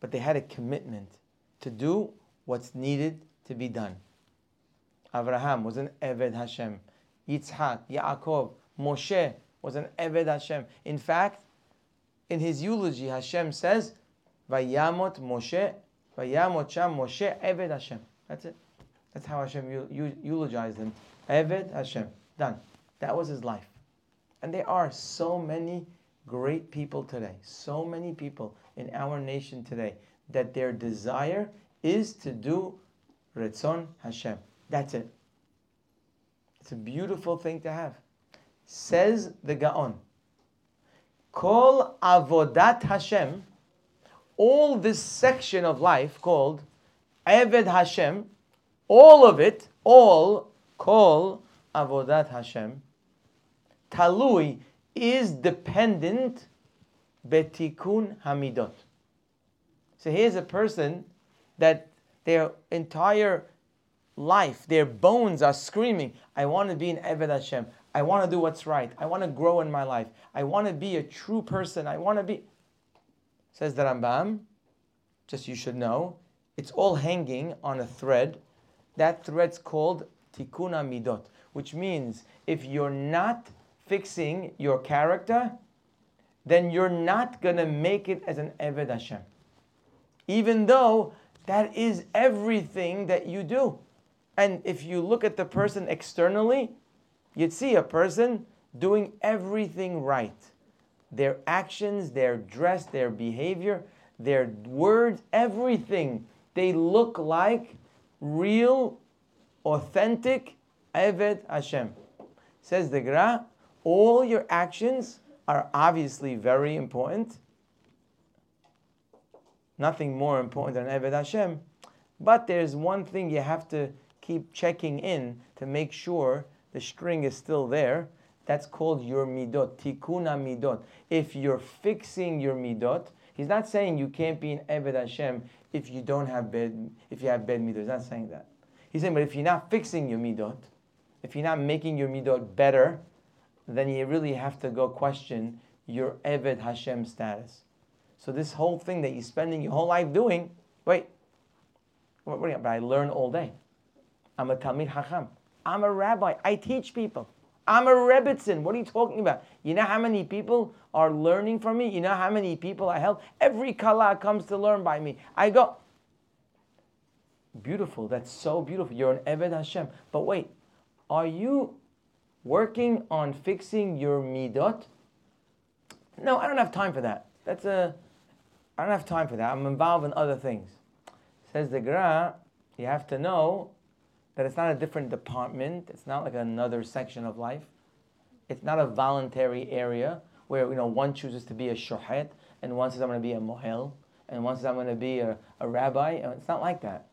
but they had a commitment to do what's needed to be done. Abraham was an Eved Hashem. Yitzhak, Yaakov, Moshe was an Eved Hashem. In fact, in his eulogy, Hashem says, Vayamot Moshe, Vayamot Sham Moshe Eved Hashem. That's it. That's how Hashem eulogized him. Eved Hashem. Done. That was his life. And there are so many great people today, so many people in our nation today, that their desire is to do Ritzon Hashem. That's it. It's a beautiful thing to have. Says the Gaon, Kol Avodat Hashem, all this section of life called Eved Hashem, all of it, all kol Avodat Hashem, Talui is dependent betikun hamidot. So here's a person that their entire life, their bones are screaming, I want to be an Eved Hashem. I want to do what's right. I want to grow in my life. I want to be a true person. I want to be. Says the Rambam, just you should know, it's all hanging on a thread. That thread's called Tikkun Midot, which means if you're not fixing your character, then you're not going to make it as an Eved Hashem. Even though that is everything that you do. And if you look at the person externally, you'd see a person doing everything right. Their actions, their dress, their behavior, their words, everything. They look like real, authentic Eved Hashem. Says the Gra, all your actions are obviously very important. Nothing more important than Eved Hashem. But there's one thing you have to keep checking in to make sure the string is still there. That's called your midot, tikun hamidot. If you're fixing your midot, he's not saying you can't be an Eved Hashem if you don't have bed, if you have bad midot. He's not saying that. He's saying, but if you're not fixing your midot, if you're not making your midot better, then you really have to go question your Eved Hashem status. So this whole thing that you're spending your whole life doing, wait, what, what, but I learn all day. I'm a Talmid Hacham. I'm a rabbi. I teach people. I'm a Rebbetzin. What are you talking about? You know how many people are learning from me? You know how many people I help? Every kala comes to learn by me. I go, beautiful. That's so beautiful. You're an Eved Hashem. But wait, are you working on fixing your midot? No, I don't have time for that. That's a, I don't have time for that. I'm involved in other things. Says the Gra, you have to know that it's not a different department. It's not like another section of life. It's not a voluntary area where you know one chooses to be a shohet and one says I'm going to be a mohel and one says I'm going to be a, a rabbi. It's not like that.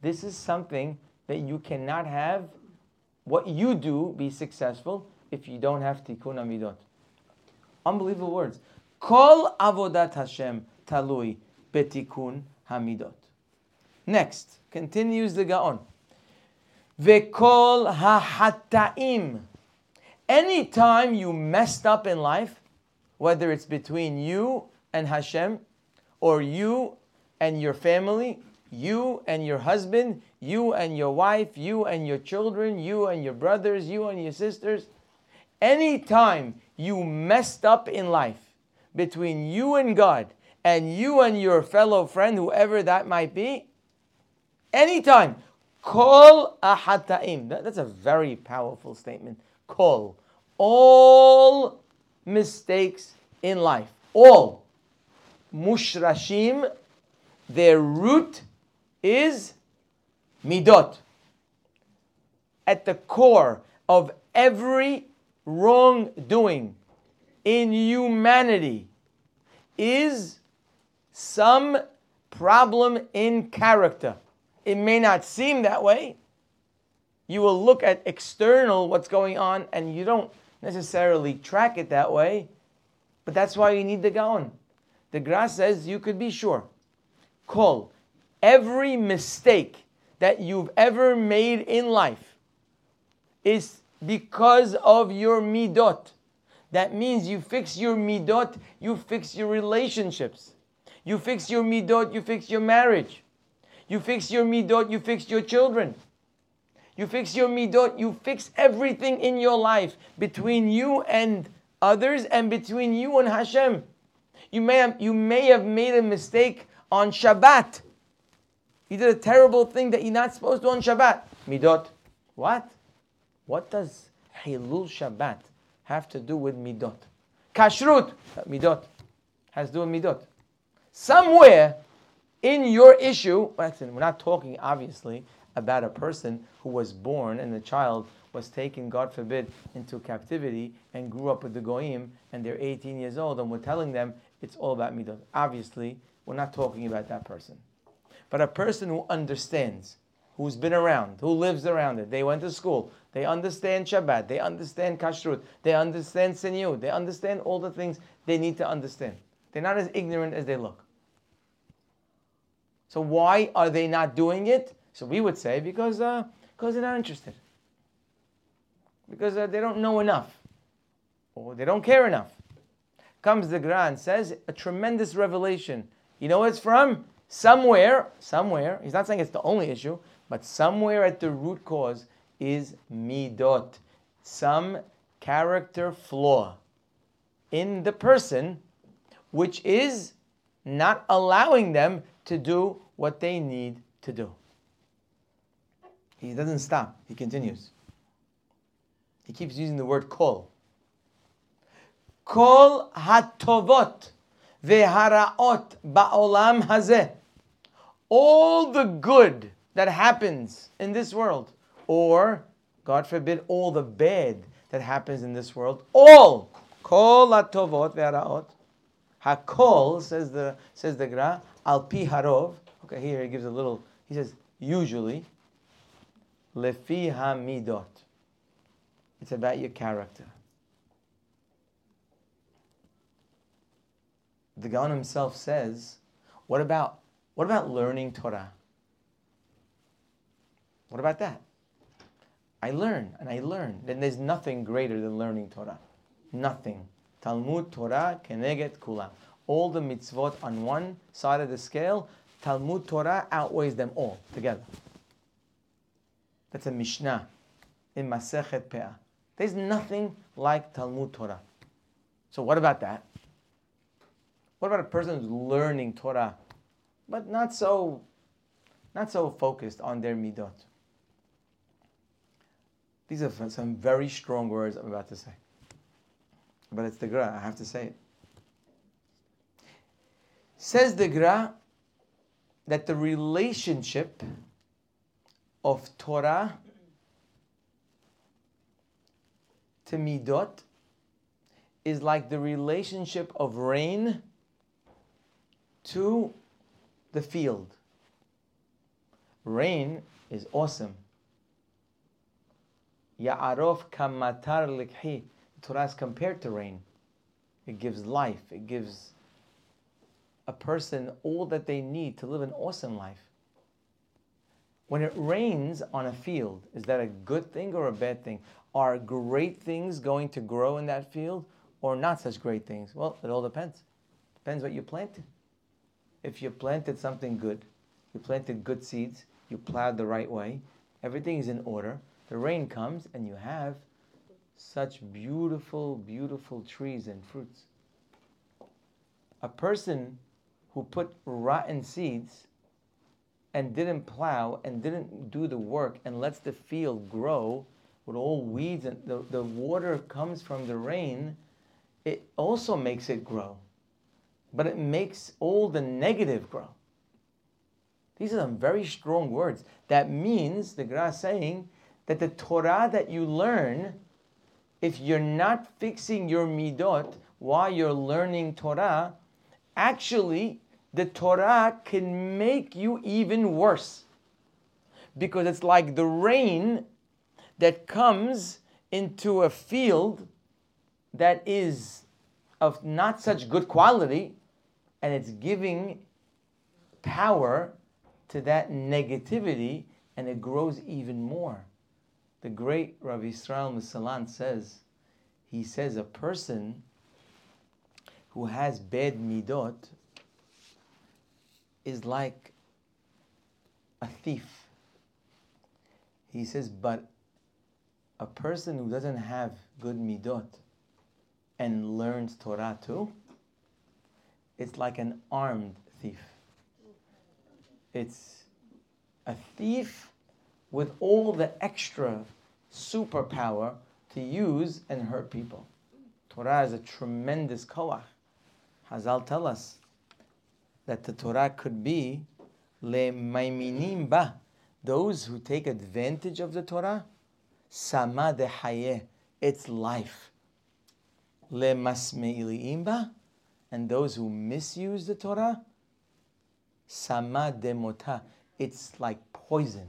This is something that you cannot have what you do be successful if you don't have tikkun hamidot. Unbelievable words. Kol avodat Hashem talui betikun hamidot. Next, continues the Gaon. Vekol hahataim. Anytime you messed up in life, whether it's between you and Hashem, or you and your family, you and your husband, you and your wife, you and your children, you and your brothers, you and your sisters, anytime you messed up in life between you and God and you and your fellow friend, whoever that might be, anytime, kol ahataim. That's a very powerful statement. Kol. All mistakes in life, all mushrashim, their root is midot. At the core of every wrongdoing in humanity is some problem in character. It may not seem that way. You will look at external what's going on and you don't necessarily track it that way, but that's why you need the Gaon. The Gra says you could be sure. Kol every mistake that you've ever made in life is because of your midot. That means you fix your midot, you fix your relationships. You fix your midot, you fix your marriage. You fix your midot, you fix your children. You fix your midot, you fix everything in your life between you and others and between you and Hashem. You may have, you may have made a mistake on Shabbat. You did a terrible thing that you're not supposed to on Shabbat. Midot. What? What does Hilul Shabbat have to do with midot? Kashrut, midot, has to do with midot. Somewhere in your issue, we're not talking obviously about a person who was born and the child was taken, God forbid, into captivity and grew up with the goyim and they're 18 years old and we're telling them it's all about midot. Obviously, we're not talking about that person. But a person who understands who's been around, who lives around it. They went to school. They understand Shabbat. They understand Kashrut. They understand Tzniut. They understand all the things they need to understand. They're not as ignorant as they look. So why are they not doing it? So we would say because uh, because they're not interested. Because uh, they don't know enough, or they don't care enough. Comes the Gra and says a tremendous revelation. You know where it's from? Somewhere, somewhere. He's not saying it's the only issue, but somewhere at the root cause is midot, some character flaw in the person, which is not allowing them to do what they need to do. He doesn't stop, he continues. He keeps using the word kol. Kol hatovot veharaot ba'olam hazeh. All the good that happens in this world, or God forbid, all the bad that happens in this world, all kol atovot ve'araot, hakol says the says the gra al pi harov. Okay, here he gives a little. He says usually lefi hamidot. It's about your character. The Gaon himself says, what about what about learning Torah? What about that? I learn and I learn. Then there's nothing greater than learning Torah. Nothing. Talmud Torah keneged kula. All the mitzvot on one side of the scale, Talmud Torah outweighs them all together. That's a Mishnah. in Masechet Peah. There's nothing like Talmud Torah. So what about that? What about a person who's learning Torah, but not so, not so focused on their midot? These are some very strong words I'm about to say. But it's the Gra, I have to say it. Says the Gra that the relationship of Torah to Midot is like the relationship of rain to the field. Rain is awesome. Ya'arof kamatar likhi. Torah is compared to rain. It gives life. It gives a person all that they need to live an awesome life. When it rains on a field, is that a good thing or a bad thing? Are great things going to grow in that field or not such great things? Well, it all depends. Depends what you planted. If you planted something good, you planted good seeds, you plowed the right way, everything is in order, the rain comes and you have such beautiful, beautiful trees and fruits. A person who put rotten seeds and didn't plow and didn't do the work and lets the field grow with all weeds and the, the water comes from the rain, it also makes it grow. But it makes all the negative grow. These are some very strong words. That means, the Gra is saying, that the Torah that you learn, if you're not fixing your midot while you're learning Torah, actually the Torah can make you even worse. Because it's like the rain that comes into a field that is of not such good quality and it's giving power to that negativity and it grows even more. The great Rav Israel Messalant says, he says a person who has bad midot is like a thief. He says, but a person who doesn't have good midot and learns Torah too, it's like an armed thief. It's a thief with all the extra superpower to use and hurt people. Torah is a tremendous koach. Hazal tell us that the Torah could be le maiminim ba, those who take advantage of the Torah, sama de its life. Le masmeiliim ba, and those who misuse the Torah, sama de mota, it's like poison.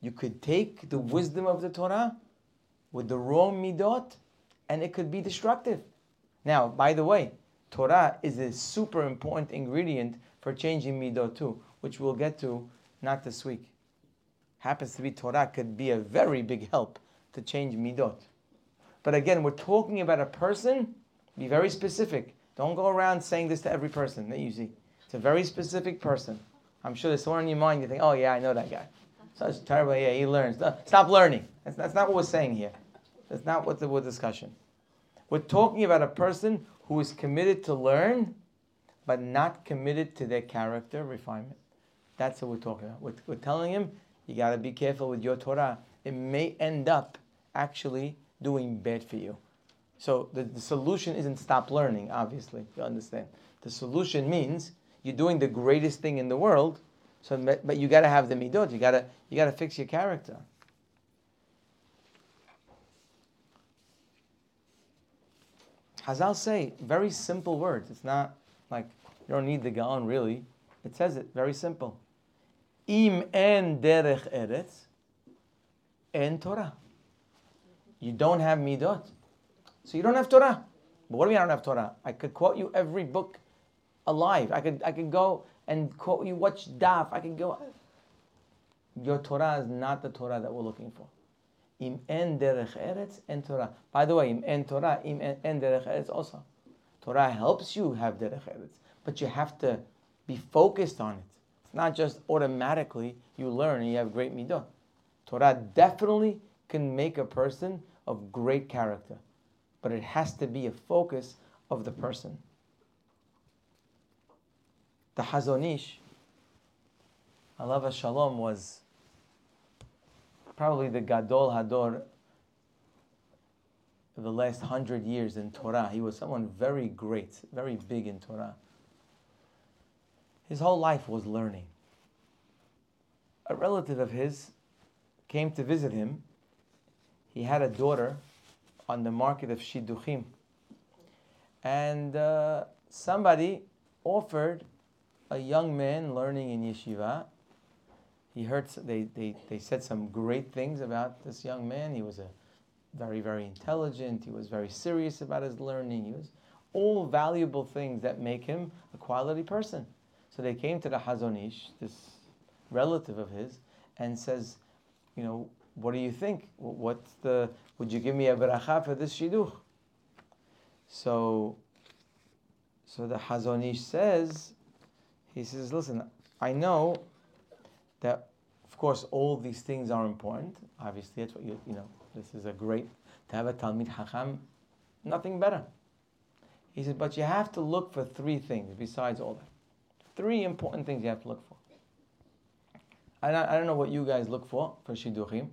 You could take the wisdom of the Torah with the wrong midot, and it could be destructive. Now, by the way, Torah is a super important ingredient for changing midot too, which we'll get to not this week. Happens to be Torah could be a very big help to change midot. But again, we're talking about a person. Be very specific. Don't go around saying this to every person that you see. It's a very specific person. I'm sure there's someone in your mind you think, oh yeah, I know that guy. Such terrible. Yeah, he learns. Uh, stop learning. That's, that's not what we're saying here. That's not what the word discussion. We're talking about a person who is committed to learn, but not committed to their character refinement. That's what we're talking about. We're, we're telling him, you got to be careful with your Torah. It may end up actually doing bad for you. So the, the solution isn't stop learning, obviously, you understand. The solution means you're doing the greatest thing in the world, so, but you got to have the midot. You got to you got to fix your character. Hazal say very simple words. It's not like you don't need the Gaon really. It says it very simple. Im en derech eretz en Torah. You don't have midot, so you don't have Torah. But what do you mean I don't have Torah? I could quote you every book alive. I could I could go and quote you watch daf. I could go. Your Torah is not the Torah that we're looking for. Im en derech eretz en Torah. By the way, im en Torah, im en derech eretz also. Torah helps you have derech eretz, but you have to be focused on it. It's not just automatically you learn and you have great midah. Torah definitely can make a person of great character, but it has to be a focus of the person. The Hazon Ish, Allah Shalom, was probably the Gadol Hador of the last hundred years in Torah. He was someone very great, very big in Torah. His whole life was learning. A relative of his came to visit him. He had a daughter on the market of Shidduchim. And uh, somebody offered a young man learning in yeshiva. He heard, they, they, they said some great things about this young man. He was a very, very intelligent. He was very serious about his learning. He was all valuable things that make him a quality person. So they came to the Hazon Ish, this relative of his, and says, you know, what do you think? What's the, would you give me a bracha for this shidduch? So, so the Hazon Ish says, he says, listen, I know that, of course, all these things are important. Obviously, that's what you, you know, this is a great, to have a Talmid Hacham, nothing better. He says, but you have to look for three things besides all that. Three important things you have to look for. I I don't know what you guys look for for shidduchim.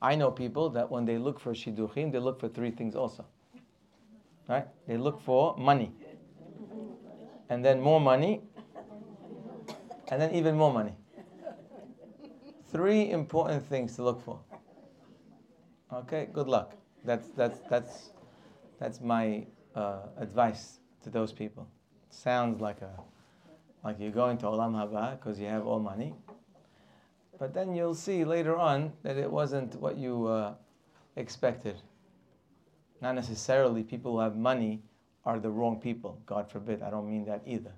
I know people that when they look for shidduchim, they look for three things also. Right? They look for money, and then more money, and then even more money. Three important things to look for. Okay, good luck. That's that's that's that's my uh, advice to those people. Sounds like a like you're going to Olam Haba because you have all money. But then you'll see later on that it wasn't what you uh, expected. Not necessarily people who have money are the wrong people. God forbid. I don't mean that either.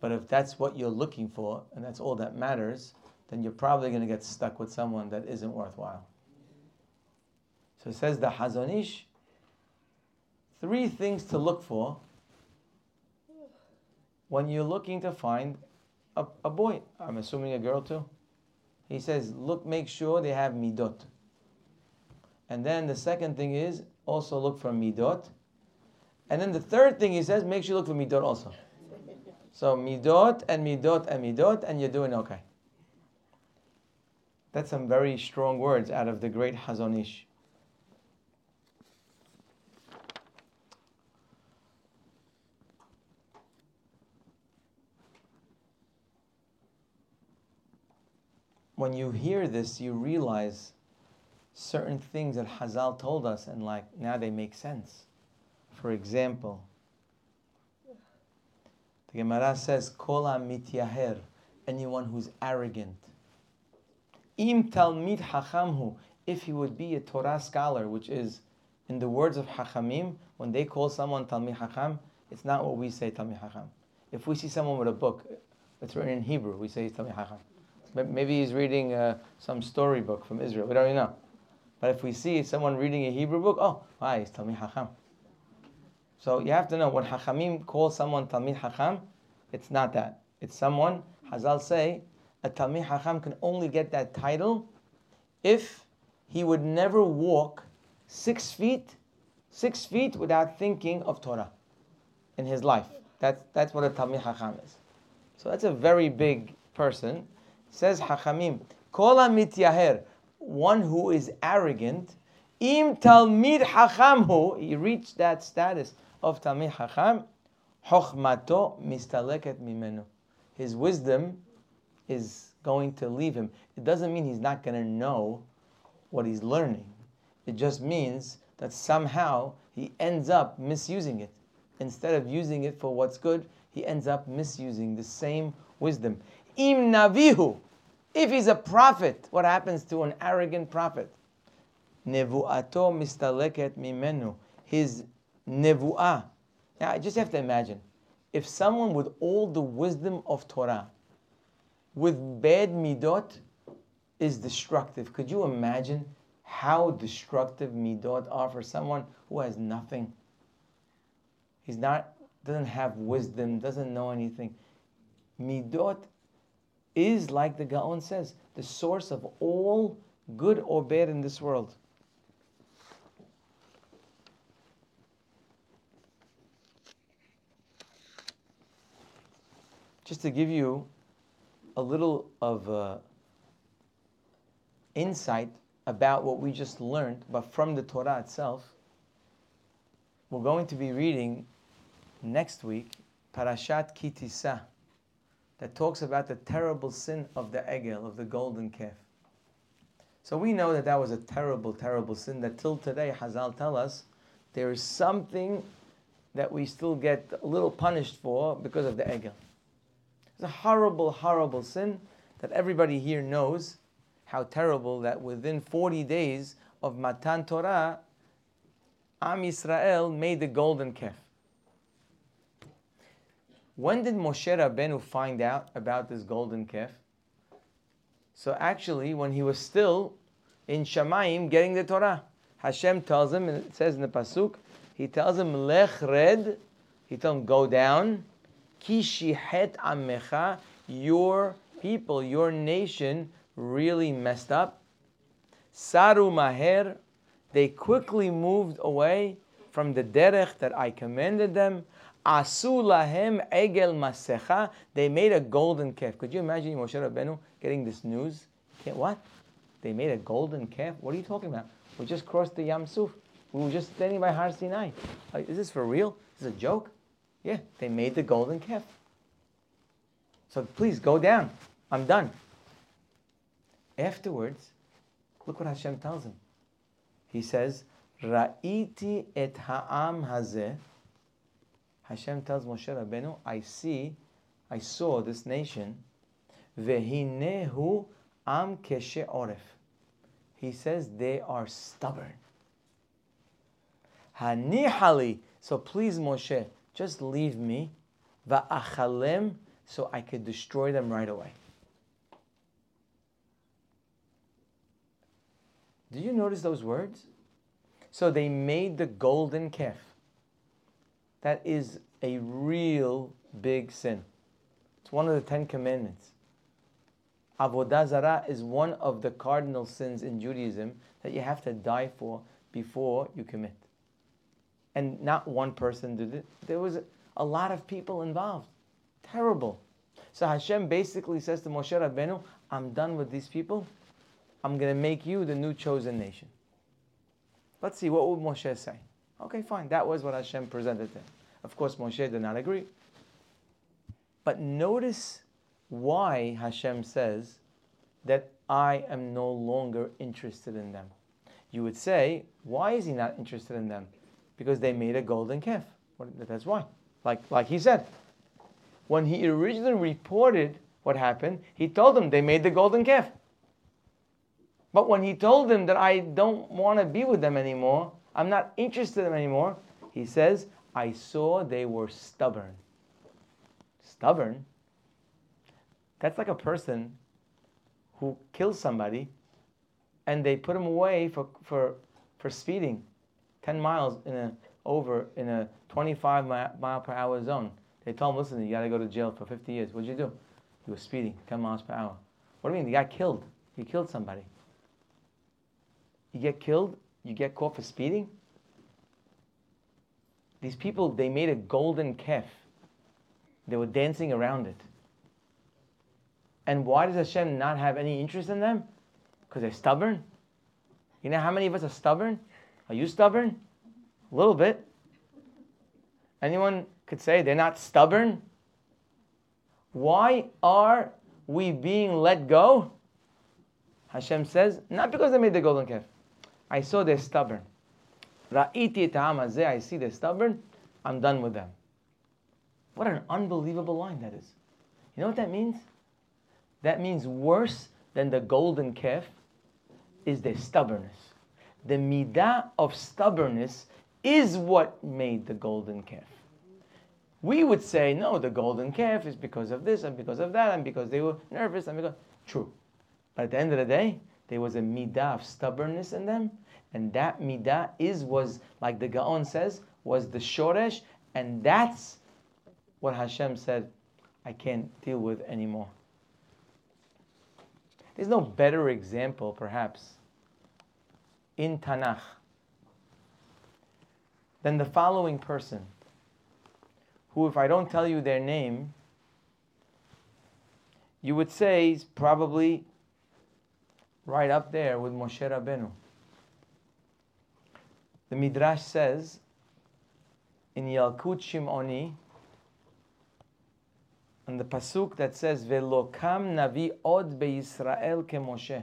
But if that's what you're looking for and that's all that matters, then you're probably going to get stuck with someone that isn't worthwhile. So it says the Hazon Ish, three things to look for when you're looking to find a, a boy, I'm assuming a girl too. He says, look, make sure they have midot. And then the second thing is also look for midot. And then the third thing he says, make sure you look for midot also. So midot and midot and midot, and you're doing okay. That's some very strong words out of the great Hazon when you hear this, you realize certain things that Hazal told us, and like now they make sense. For example, the Gemara says, "Kol hamityaher," anyone who's arrogant. Im talmid hachamhu, if he would be a Torah scholar, which is, in the words of Hachamim, when they call someone talmid hacham, it's not what we say talmid hacham. If we see someone with a book, it's written in Hebrew, we say talmid hacham. Maybe he's reading uh, some storybook from Israel. We don't even know. But if we see someone reading a Hebrew book, oh, why he's Talmid Hacham. So you have to know when Hachamim call someone Talmid Hacham, it's not that. It's someone, Hazal say, a Talmid Hacham can only get that title if he would never walk six feet, six feet without thinking of Torah in his life. That's, that's what a Talmid Hacham is. So that's a very big person. Says Hachamim, Kol hamityaher, one who is arrogant, im talmid hachamhu, he reached that status of talmid hacham, chokhmato mistaleket mimenu. His wisdom is going to leave him. It doesn't mean he's not going to know what he's learning. It just means that somehow he ends up misusing it. Instead of using it for what's good, he ends up misusing the same wisdom. Im navihu, if he's a prophet, what happens to an arrogant prophet? Nevu'ato mistaleket mimenu. His nevu'ah. Now, I just have to imagine if someone with all the wisdom of Torah, with bad midot, is destructive. Could you imagine how destructive midot are for someone who has nothing? He's not, doesn't have wisdom, doesn't know anything. Midot is, like the Gaon says, the source of all good or bad in this world. Just to give you a little of uh, insight about what we just learned, but from the Torah itself, we're going to be reading next week Parashat Ki Tisa that talks about the terrible sin of the egel, of the golden calf. So we know that that was a terrible, terrible sin that till today, Hazal tell us, there is something that we still get a little punished for because of the egel. It's a horrible, horrible sin that everybody here knows how terrible that within 40 days of Matan Torah, Am Yisrael made the golden calf. When did Moshe Rabbeinu find out about this golden calf? So actually, when he was still in Shamayim getting the Torah, Hashem tells him, and it says in the pasuk, he tells him, Lech red, he tells him, go down, Kishihet amecha, your people, your nation really messed up. Saru maher, they quickly moved away from the derech that I commanded them. Asu lahem egel masecha. They made a golden calf. Could you imagine Moshe Rabbeinu getting this news? What? They made a golden calf? What are you talking about? We just crossed the Yam Suf. We were just standing by Har Sinai. is this for real? Is this a joke? Yeah, they made the golden calf. So please go down. I'm done. Afterwards, look what Hashem tells him. He says, Ra'iti et ha'am hazeh Hashem tells Moshe Rabbeinu, I see, I saw this nation, vehinehu am keshe oref. He says they are stubborn. Hanihali. So please, Moshe, just leave me. Va'achalem, so I could destroy them right away. Do you notice those words? So they made the golden calf. That is a real big sin. It's one of the Ten Commandments. Avodah Zarah is one of the cardinal sins in Judaism that you have to die for before you commit. And not one person did it. There was a lot of people involved. Terrible. So Hashem basically says to Moshe Rabbeinu, I'm done with these people. I'm going to make you the new chosen nation. Let's see, what would Moshe say? Okay, fine. That was what Hashem presented to him. Of course, Moshe did not agree. But notice why Hashem says that I am no longer interested in them. You would say, why is he not interested in them? Because they made a golden calf. That's why. Like, like he said. When he originally reported what happened, he told them they made the golden calf. But when he told them that I don't want to be with them anymore, I'm not interested in them anymore, he says, I saw they were stubborn. Stubborn? That's like a person who kills somebody and they put him away for, for, for speeding 10 miles in a, over in a 25 mile per hour zone. They told him, listen, you got to go to jail for 50 years. What'd you do? He was speeding 10 miles per hour. What do you mean? The guy killed. He killed somebody. You get killed, you get caught for speeding. These people, they made a golden calf. They were dancing around it. And why does Hashem not have any interest in them? Because they're stubborn. You know how many of us are stubborn? Are you stubborn? A little bit. Anyone could say they're not stubborn? Why are we being let go? Hashem says, not because they made the golden calf. I saw they're stubborn. I see they're stubborn. I'm done with them. What an unbelievable line that is. You know what that means? That means worse than the golden calf is their stubbornness. The midah of stubbornness is what made the golden calf. We would say, no, the golden calf is because of this and because of that and because they were nervous and because. True. But at the end of the day, there was a midah of stubbornness in them, and that midah is was like the Gaon says was the shoresh, and that's what Hashem said, I can't deal with anymore. There's no better example, perhaps, in Tanakh than the following person, who, if I don't tell you their name, you would say is probably right up there with Moshe Rabbeinu. The Midrash says in Yalkut Shimoni, and the pasuk that says "Velokam Navi Od BeYisrael KeMoshe,"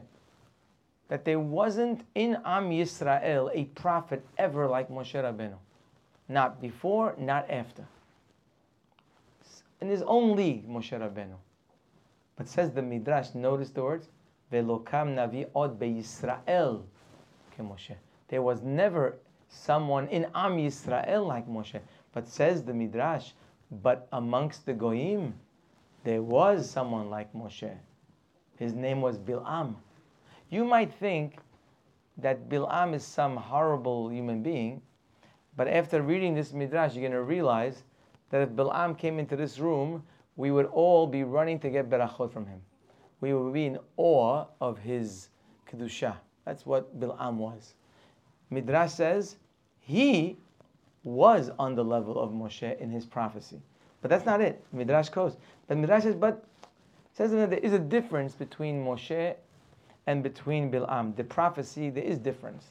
that there wasn't in Am Yisrael a prophet ever like Moshe Rabbeinu, not before, not after. In his own league, Moshe Rabbeinu. But says the Midrash, notice the words, "Velokam Navi Od BeYisrael KeMoshe." There was never someone in Am Yisrael like Moshe. But says the Midrash, but amongst the Goyim, there was someone like Moshe. His name was Bil'am. You might think that Bil'am is some horrible human being, but after reading this Midrash, you're going to realize that if Bil'am came into this room, we would all be running to get berachot from him. We would be in awe of his kedusha. That's what Bil'am was. Midrash says he was on the level of Moshe in his prophecy. But that's not it. Midrash goes. But Midrash says, but says that there is a difference between Moshe and between Bil'am. The prophecy, there is difference.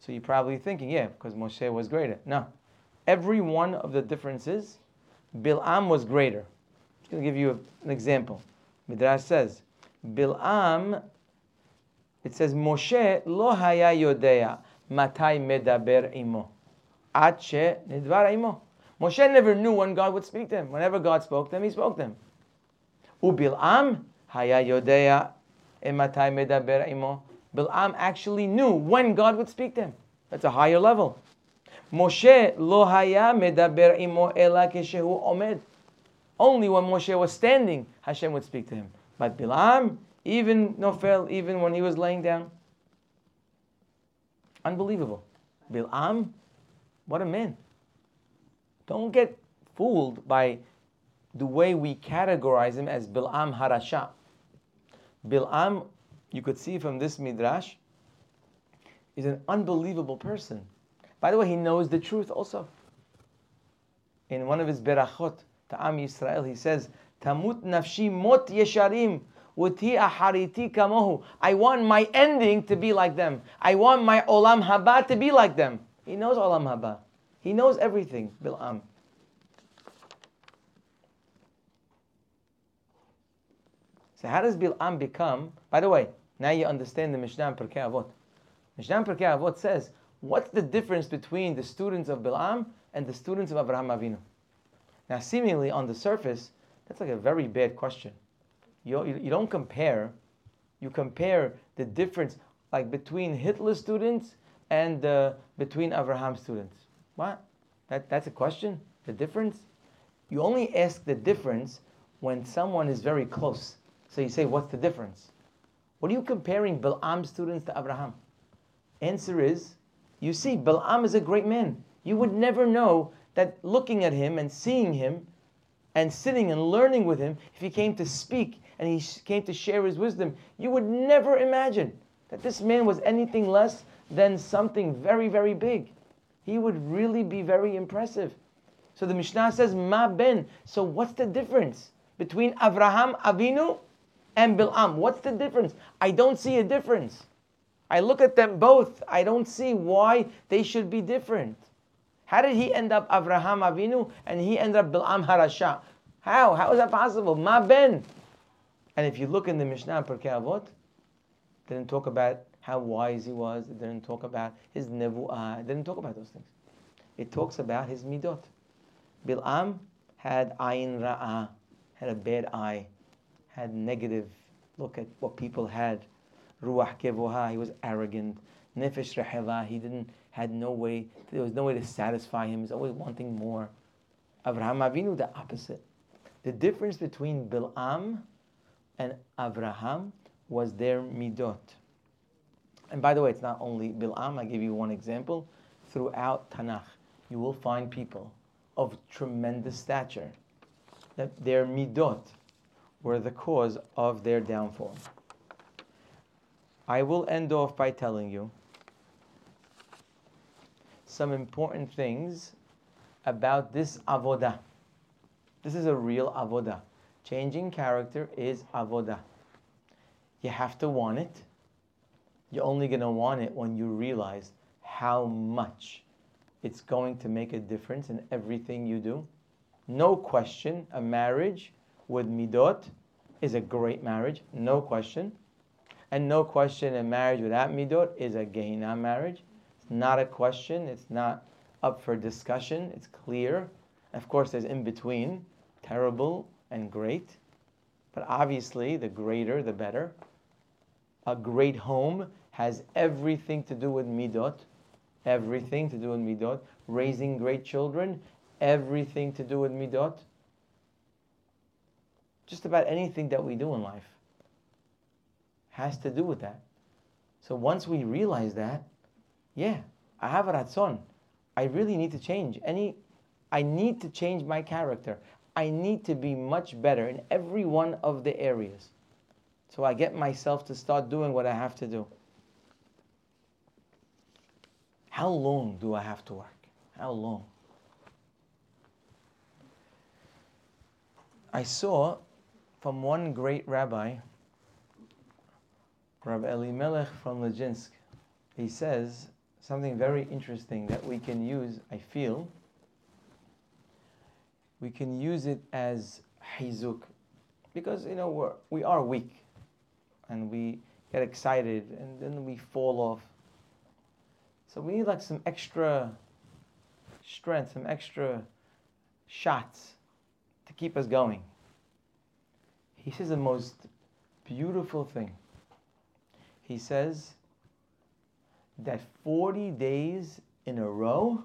So you're probably thinking, yeah, because Moshe was greater. No. Every one of the differences, Bil'am was greater. I'm going to give you an example. Midrash says, Bil'am, it says, Moshe lo haya yodea matai medaber imo. Ache nidvar imo. Moshe never knew when God would speak to him. Whenever God spoke to him, he spoke to him. Ubil'am haya yodea matai medaber imo. Bil'am actually knew when God would speak to him. That's a higher level. Moshe lo haya medaber imo ela keshehu omed. Only when Moshe was standing, Hashem would speak to him. But Bil'am, even Nofel, even when he was laying down, unbelievable. Bil'am, what a man. Don't get fooled by the way we categorize him as Bil'am Harasha. Bil'am, you could see from this midrash, is an unbelievable person. By the way, he knows the truth also. In one of his berachot, to Am Yisrael, he says, Tamut nafshi mot yesharim. I want my ending to be like them. I want my olam haba to be like them. He knows olam haba. He knows everything, Bil'am. So how does Bil'am become? By the way, now you understand the Mishnah and Pirkei Avot. Mishnah and Pirkei Avot says, what's the difference between the students of Bil'am and the students of Abraham Avinu? Now, seemingly on the surface, that's like a very bad question. You, you, don't compare, you compare the difference like between Hitler students and uh, between Abraham students. What? That, that's a question? The difference? You only ask the difference when someone is very close. So you say, what's the difference? What are you comparing Bil'am students to Abraham? Answer is, you see, Bil'am is a great man. You would never know that looking at him and seeing him and sitting and learning with him, if he came to speak and he came to share his wisdom, you would never imagine that this man was anything less than something very, very big. He would really be very impressive. So the Mishnah says, Ma ben. So what's the difference between Avraham Avinu and Bil'am? What's the difference? I don't see a difference. I look at them both. I don't see why they should be different. How did he end up Avraham Avinu and he ended up Bil'am Harasha? How? How is that possible? Ma ben. And if you look in the Mishnah Pirkei Avot, didn't talk about how wise he was. It didn't talk about his nevuah. It didn't talk about those things. It talks about his midot. Bil'am had ayin ra'ah, had a bad eye, had negative look at what people had. Ruach kevoha, he was arrogant. Nefesh reheva, he didn't, had no way, there was no way to satisfy him. He's always wanting more. Avraham Avinu, the opposite. The difference between Bil'am and Avraham was their midot. And by the way, it's not only Bil'am, I give you one example. Throughout Tanakh, you will find people of tremendous stature that their midot were the cause of their downfall. I will end off by telling you some important things about this avodah. This is a real avodah. Changing character is avodah. You have to want it. You're only going to want it when you realize how much it's going to make a difference in everything you do. No question, a marriage with midot is a great marriage, no question. And no question, a marriage without midot is a gehinam marriage. Not a question, it's not up for discussion, it's clear. Of course, there's in between terrible and great. But obviously, the greater, the better. A great home has everything to do with midot, everything to do with midot. Raising great children, everything to do with midot. Just about anything that we do in life has to do with that. So once we realize that, yeah, I have a ratzon. I really need to change. Any, I need to change my character. I need to be much better in every one of the areas. So I get myself to start doing what I have to do. How long do I have to work? How long? I saw from one great rabbi, Rabbi Elimelech from Lezhinsk, he says something very interesting that we can use, I feel. We can use it as hizuk because you know we're, we are weak and we get excited and then we fall off. So we need like some extra strength, some extra shots to keep us going. He says the most beautiful thing. He says that 40 days in a row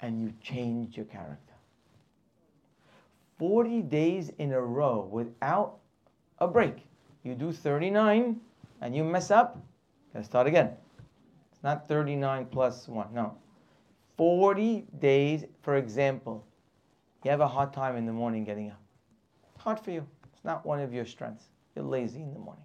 and you change your character. 40 days in a row without a break. You do 39 and you mess up, gotta start again. It's not 39 plus 1, no. 40 days, for example, you have a hard time in the morning getting up. It's hard for you. It's not one of your strengths. You're lazy in the morning.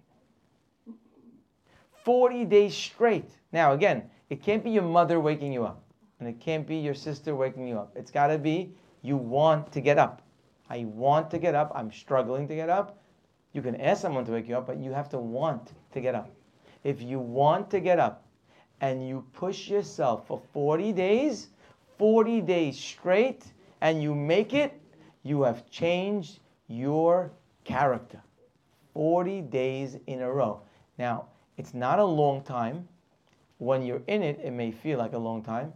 40 days straight. Now, again, it can't be your mother waking you up, and it can't be your sister waking you up. It's got to be you want to get up. I want to get up. I'm struggling to get up. You can ask someone to wake you up, but you have to want to get up. If you want to get up and you push yourself for 40 days, 40 days straight, and you make it, you have changed your character. 40 days in a row. Now, it's not a long time. When you're in it, it may feel like a long time,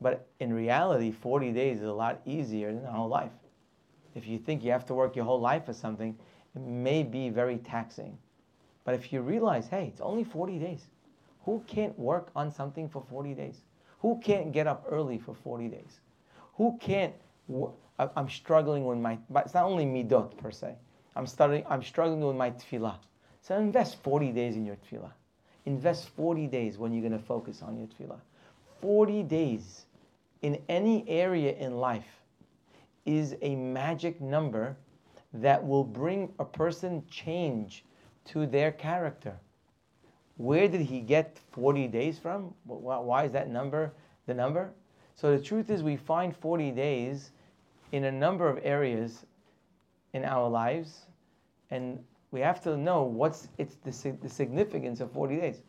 but in reality, 40 days is a lot easier than a whole life. If you think you have to work your whole life for something, it may be very taxing. But if you realize, hey, it's only 40 days, who can't work on something for 40 days? Who can't get up early for 40 days? Who can't? I'm struggling with my, but it's not only midot per se. I'm studying, I'm struggling with my tefillah. So invest 40 days in your tefillah. Invest 40 days when you're going to focus on your tefillah. 40 days in any area in life is a magic number that will bring a person change to their character. Where did he get 40 days from? Why is that number the number? So the truth is, we find 40 days in a number of areas in our lives, and we have to know what's it's the, the significance of 40 days.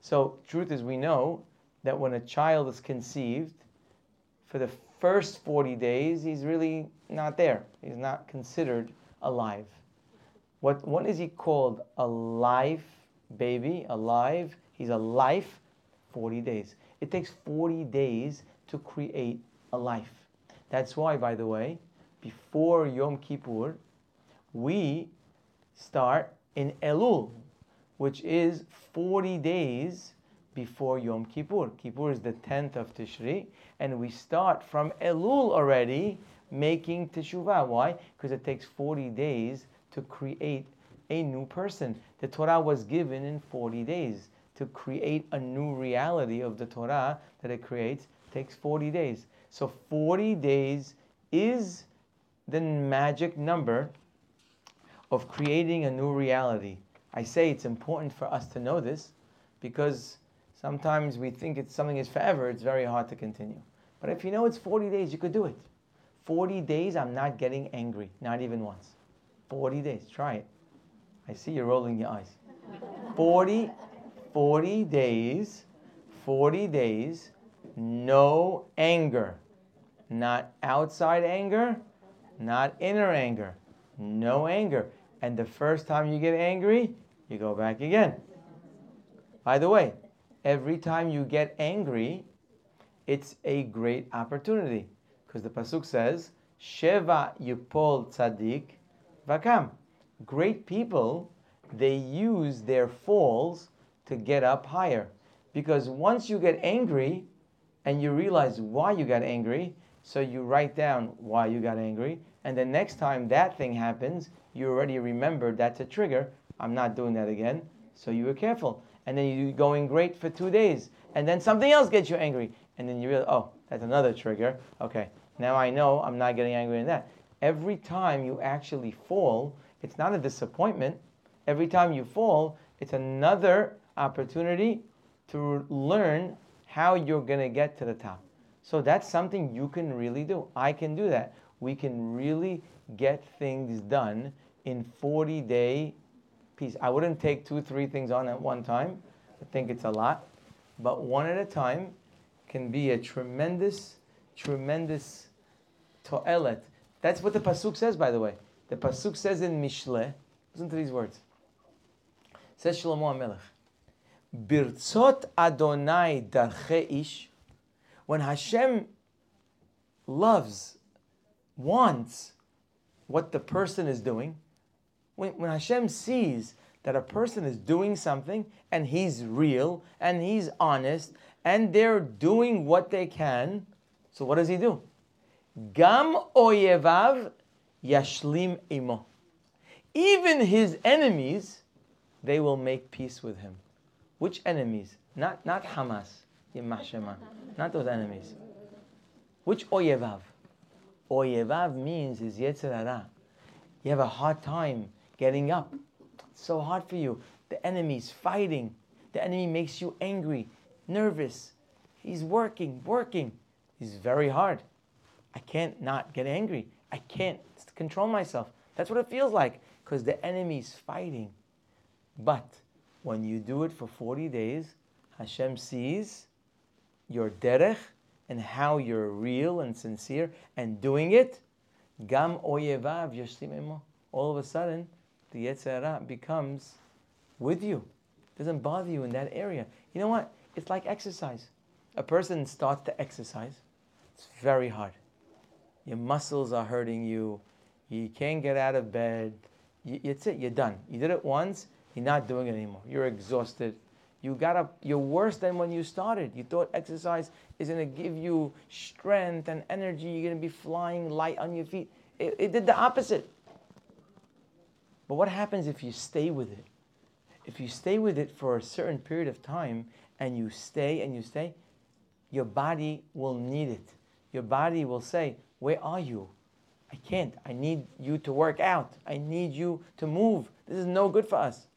So truth is, we know that when a child is conceived, for the first 40 days, he's really not there. He's not considered alive. What, what is he called? A live baby, alive. He's alive 40 days. It takes 40 days to create a life. That's why, by the way, before Yom Kippur, we start in Elul, which is 40 days before Yom Kippur. Kippur is the 10th of Tishri, and we start from Elul already making teshuvah. Why? Because it takes 40 days to create a new person. The Torah was given in 40 days. To create a new reality of the Torah that it creates takes 40 days. So 40 days is the magic number of creating a new reality. I say it's important for us to know this because Sometimes we think it's something is forever, it's very hard to continue. But if you know it's 40 days, you could do it. 40 days, I'm not getting angry, not even once. 40 days, try it. I see you're rolling your eyes. 40, 40 days, 40 days, no anger. Not outside anger, not inner anger. No anger. And the first time you get angry, you go back again. By the way, every time you get angry, it's a great opportunity. Because the Pasuk says, Sheva Yupol Tzadik Vakam. Great people, they use their falls to get up higher. Because once you get angry and you realize why you got angry, so you write down why you got angry, and the next time that thing happens, you already remember that's a trigger. I'm not doing that again. So you were careful. And then you're going great for two days. And then something else gets you angry. And then you realize, oh, that's another trigger. Okay, now I know I'm not getting angry in that. Every time you actually fall, it's not a disappointment. Every time you fall, it's another opportunity to learn how you're going to get to the top. So that's something you can really do. I can do that. We can really get things done in 40 day piece. I wouldn't take two, three things on at one time. I think it's a lot. But one at a time can be a tremendous, tremendous to'elet. That's what the Pasuk says, by the way. The Pasuk says in Mishle, listen to these words. It says Shlomo HaMelech, Birtzot Adonai darche ish, when Hashem loves, wants what the person is doing, when, when Hashem sees that a person is doing something and he's real and he's honest and they're doing what they can, so what does he do? Gam oyevav yashlim imo. Even his enemies, they will make peace with him. Which enemies? Not, not Hamas, not those enemies. Which oyevav? Oyevav means is Yetzer Hara. You have a hard time getting up. It's so hard for you. The enemy's fighting. The enemy makes you angry, nervous. He's working, working. He's very hard. I can't not get angry. I can't control myself. That's what it feels like because the enemy's fighting. But when you do it for 40 days, Hashem sees your derech and how you're real and sincere and doing it. Gam oyevav All of a sudden, the Yetzer Hara becomes with you. Doesn't bother you in that area. You know what? It's like exercise. A person starts to exercise. It's very hard. Your muscles are hurting you. You can't get out of bed. You, it's it. You're done. You did it once. You're not doing it anymore. You're exhausted. You got up. You're worse than when you started. You thought exercise is to give you strength and energy. You're to be flying light on your feet. It, it did the opposite. But what happens if you stay with it? If you stay with it for a certain period of time and you stay and you stay, your body will need it. Your body will say, Where are you? I can't. I need you to work out. I need you to move. This is no good for us.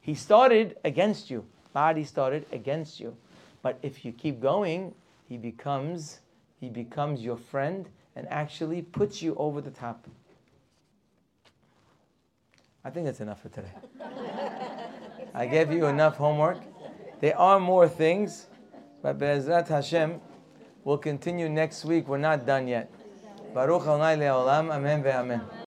He started against you. Body started against you. But if you keep going, he becomes he becomes your friend and actually puts you over the top. I think that's enough for today. I gave you enough homework. There are more things, but Be'ezrat Hashem, we'll continue next week. We're not done yet. Baruch Le'olam. Amen ve'amen.